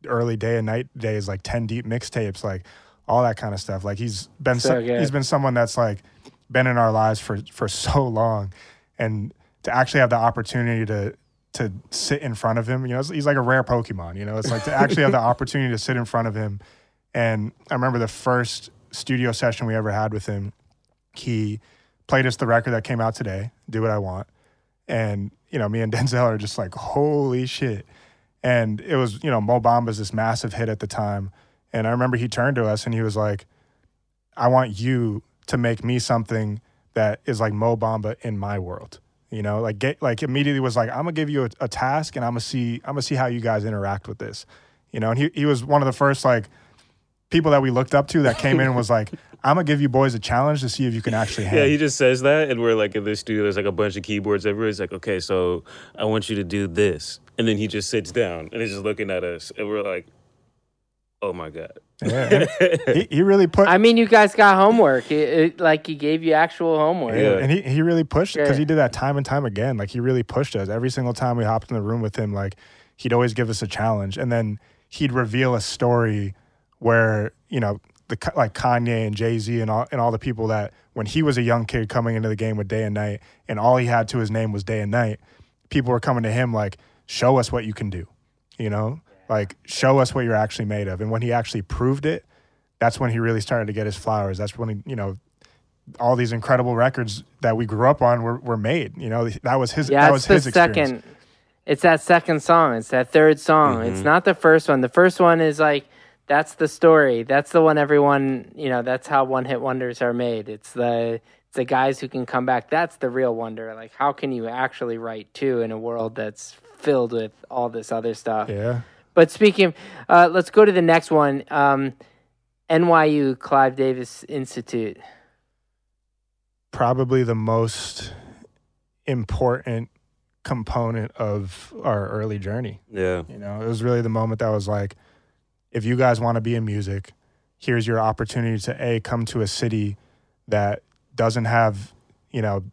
early day and night days, like ten deep mixtapes, like all that kind of stuff. Like he's been So so, good. he's been someone that's like been in our lives for for so long, and to actually have the opportunity to to sit in front of him, you know, he's like a rare Pokemon. You know, it's like to actually have the opportunity to sit in front of him. And I remember the first studio session we ever had with him. He played us the record that came out today, "Do What I Want," and you know, me and Denzel are just like, "Holy shit!" And it was, you know, Mo Bamba's this massive hit at the time. And I remember he turned to us and he was like, I want you to make me something that is like Mo Bamba in my world. You know, like get like immediately was like, I'm gonna give you a, a task and I'm gonna see I'm gonna see how you guys interact with this. You know, and he he was one of the first like people that we looked up to that came in and was like, I'm gonna give you boys a challenge to see if you can actually hang. Yeah, he just says that, and we're like in this studio. There's like a bunch of keyboards everywhere. He's like, okay, so I want you to do this, and then he just sits down and he's just looking at us, and we're like, oh my god. Yeah, he, he really put I mean, you guys got homework. It, it, like he gave you actual homework. Yeah. and he, he really pushed because Sure. he did that time and time again. Like he really pushed us every single time we hopped in the room with him. Like he'd always give us a challenge, and then he'd reveal a story where you know the like Kanye and Jay Z and all and all the people that when he was a young kid coming into the game with Day and Night, and all he had to his name was Day and Night. People were coming to him like, "Show us what you can do," you know, like show us what you're actually made of. And when he actually proved it, that's when he really started to get his flowers. That's when he, you know, all these incredible records that we grew up on were, were made. You know, that was his. Yeah, that was the his experience. second. It's that second song. It's that third song. Mm-hmm. It's not the first one. The first one is like that's the story. That's the one everyone you know. That's how one hit wonders are made. It's the it's the guys who can come back. That's the real wonder. Like how can you actually write two in a world that's filled with all this other stuff? Yeah. But speaking, uh, let's go to the next one. Um, NYU Clive Davis Institute. Probably the most important component of our early journey. Yeah, You know, it was really the moment that was like, if you guys want to be in music, here's your opportunity to a come to a city that doesn't have, you know,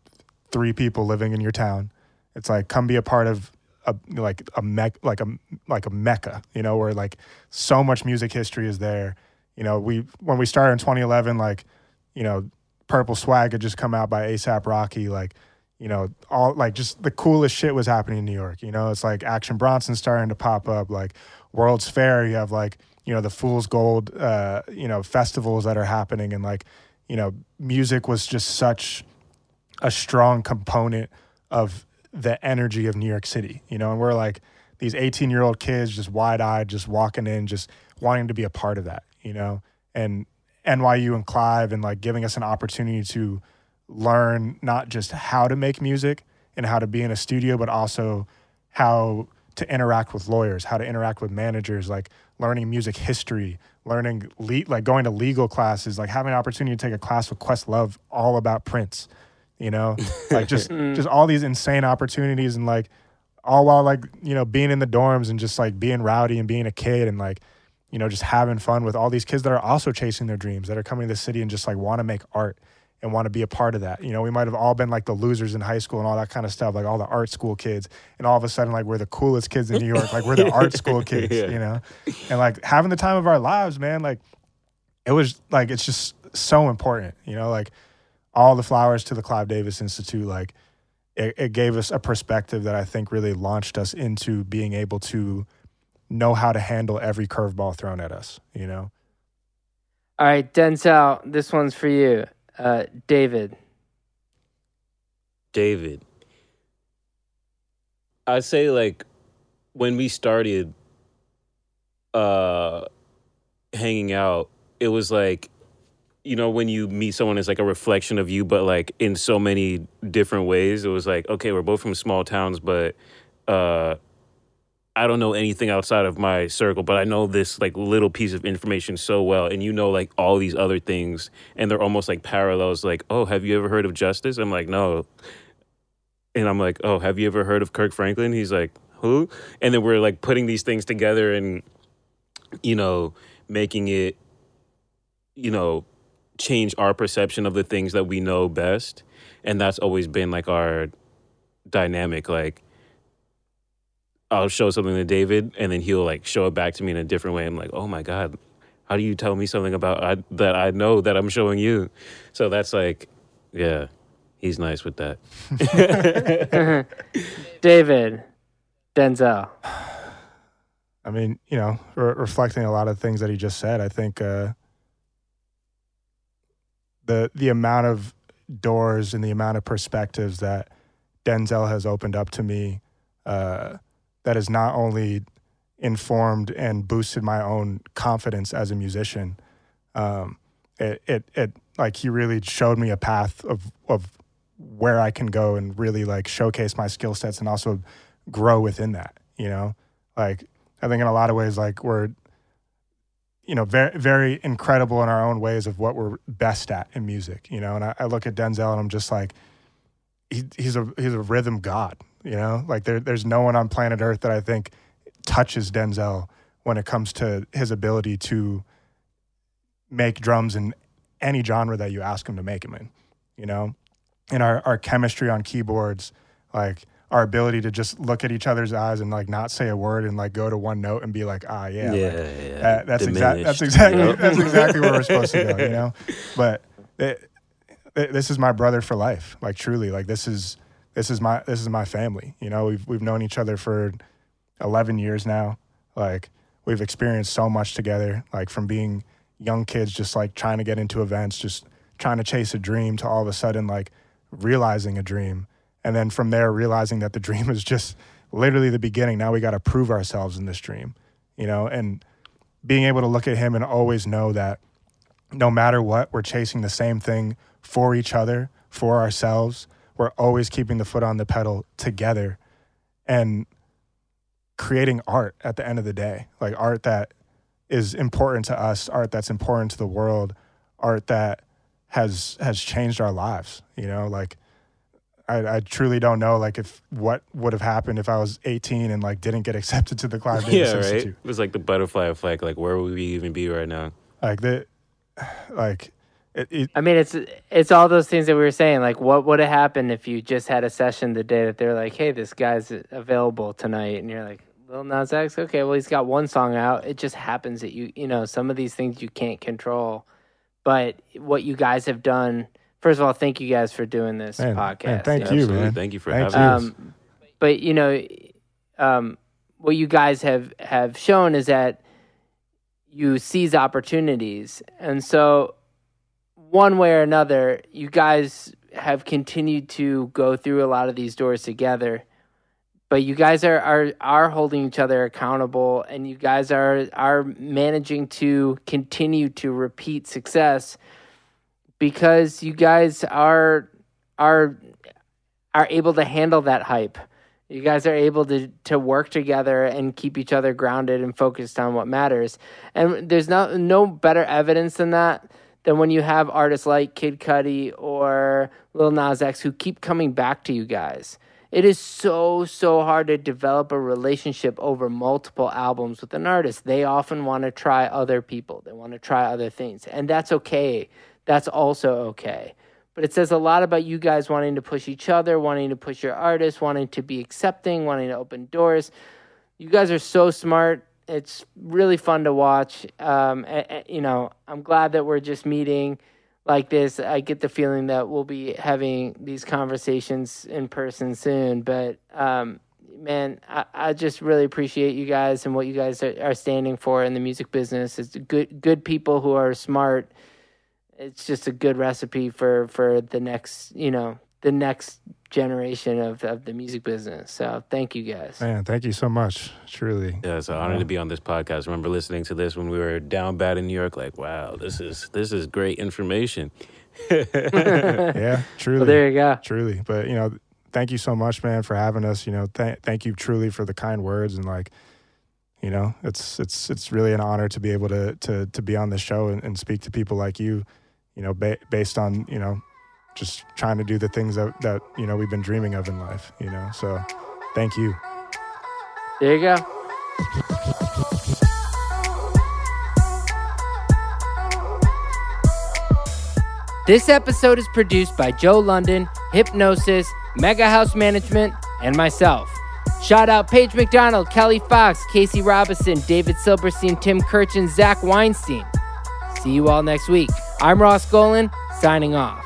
three people living in your town. It's like come be a part of a like a mec like a like a mecca, you know, where like so much music history is there. You know, we when we started in 2011, like, you know, Purple Swag had just come out by ASAP Rocky, like you know, all like just the coolest shit was happening in New York. You know, it's like Action Bronson starting to pop up, like World's Fair. You have like, you know, the Fool's Gold, uh, you know, festivals that are happening. And like, you know, music was just such a strong component of the energy of New York City, you know, and we're like these 18 year old kids just wide eyed, just walking in, just wanting to be a part of that, you know, and NYU and Clive and like giving us an opportunity to learn not just how to make music and how to be in a studio, but also how to interact with lawyers, how to interact with managers, like learning music history, learning le- like going to legal classes, like having an opportunity to take a class with Questlove all about Prince, you know, like just mm. just all these insane opportunities and like all while like you know being in the dorms and just like being rowdy and being a kid and like you know just having fun with all these kids that are also chasing their dreams that are coming to the city and just like want to make art and want to be a part of that. You know, we might have all been like the losers in high school and all that kind of stuff, like all the art school kids. And all of a sudden, like we're the coolest kids in New York, like we're the art school kids, Yeah. you know? And like having the time of our lives, man, like it was like, it's just so important, you know? Like all the flowers to the Clive Davis Institute, like it, it gave us a perspective that I think really launched us into being able to know how to handle every curveball thrown at us, you know? All right, Denzel, this one's for you. Uh, David. David. I'd say like when we started uh hanging out, it was like you know when you meet someone it's like a reflection of you but like in so many different ways. It was like okay, we're both from small towns but uh I don't know anything outside of my circle, but I know this like little piece of information so well, and you know like all these other things, and they're almost like parallels. Like, oh, have you ever heard of Justice? I'm like, no, and I'm like, oh, have you ever heard of Kirk Franklin? He's like, who? And then we're like putting these things together and, you know, making it, you know, change our perception of the things that we know best. And that's always been like our dynamic. Like, I'll show something to David and then he'll like show it back to me in a different way. I'm like, oh my God, how do you tell me something about I, that I know that I'm showing you? So that's like, yeah, he's nice with that. David. Denzel. I mean, you know, re- reflecting a lot of things that he just said, I think uh, the the amount of doors and the amount of perspectives that Denzel has opened up to me uh, that has not only informed and boosted my own confidence as a musician, um, it, it it like he really showed me a path of of where I can go and really like showcase my skill sets and also grow within that. You know, like I think in a lot of ways, like we're you know very very incredible in our own ways of what we're best at in music. You know, and I, I look at Denzel and I'm just like he, he's a he's a rhythm god. You know, like there there's no one on planet Earth that I think touches Denzel when it comes to his ability to make drums in any genre that you ask him to make them in. You know, and our our chemistry on keyboards, like our ability to just look at each other's eyes and like not say a word and like go to one note and be like, ah, yeah, Yeah, like, yeah. that- that's exactly that's exactly that's exactly where we're supposed to go, you know. But it, this is my brother for life, like truly, like this is this is my this is my family. You know, we've we've known each other for eleven years now. Like we've experienced so much together, like from being young kids, just like trying to get into events, just trying to chase a dream, to all of a sudden like realizing a dream, and then from there realizing that the dream is just literally the beginning. Now we got to prove ourselves in this dream, you know, and being able to look at him and always know that no matter what, we're chasing the same thing for each other, for ourselves. We're always keeping the foot on the pedal together and creating art at the end of the day. Like art that is important to us, art that's important to the world, art that has has changed our lives. You know, like I, I truly don't know like if what would have happened if I was 18 and like didn't get accepted to the Clive Davis Yeah, right. It was like the butterfly effect. Like, where would we even be right now? Like the like it, it I mean, it's it's all those things that we were saying. Like, what would have happened if you just had a session the day that they're like, "Hey, this guy's available tonight," and you're like, "Lil Nas X, okay, well, he's got one song out. It just happens that you, you know, some of these things you can't control, but what you guys have done. First of all, thank you guys for doing this Man, podcast. man, thank know? you, Absolutely. man. Thank you for Thank having you. us. Um, but you know, um, what you guys have have shown is that you seize opportunities, and so one way or another, you guys have continued to go through a lot of these doors together. But you guys are are are holding each other accountable, and you guys are are managing to continue to repeat success because you guys are are are able to handle that hype. You guys are able to to work together and keep each other grounded and focused on what matters. And there's no no better evidence than that than when you have artists like Kid Cudi or Lil Nas X who keep coming back to you guys. It is so so hard to develop a relationship over multiple albums with an artist. They often want to try other people. They want to try other things, and that's okay. That's also okay but it says a lot about you guys wanting to push each other, wanting to push your artists, wanting to be accepting, wanting to open doors. You guys are so smart. It's really fun to watch. Um, you know, I'm glad that we're just meeting like this. I get the feeling that we'll be having these conversations in person soon. But um, man, I, I just really appreciate you guys and what you guys are, are standing for in the music business. It's good, good people who are smart it's just a good recipe for for the next you know the next generation of of the music business so thank you guys man, thank you so much. Truly. Yeah, it's an honor to be on this podcast. I remember listening to this when we were down bad in New York. Like, wow, this is this is great information. Yeah, truly. well there you go truly but you know thank you so much man for having us you know th- thank you truly for the kind words and like you know it's it's it's really an honor to be able to to to be on the show and, and speak to people like you you know ba- based on you know just trying to do the things that that you know we've been dreaming of in life you know so thank you there you go This episode is produced by Joe London, Hipgnosis, Mega House Management, and myself. Shout out Paige McDonald, Kelly Fox, Casey Robinson, David Silberstein, Tim Kirchen, Zach Weinstein. See you all next week. I'm Ross Golan, signing off.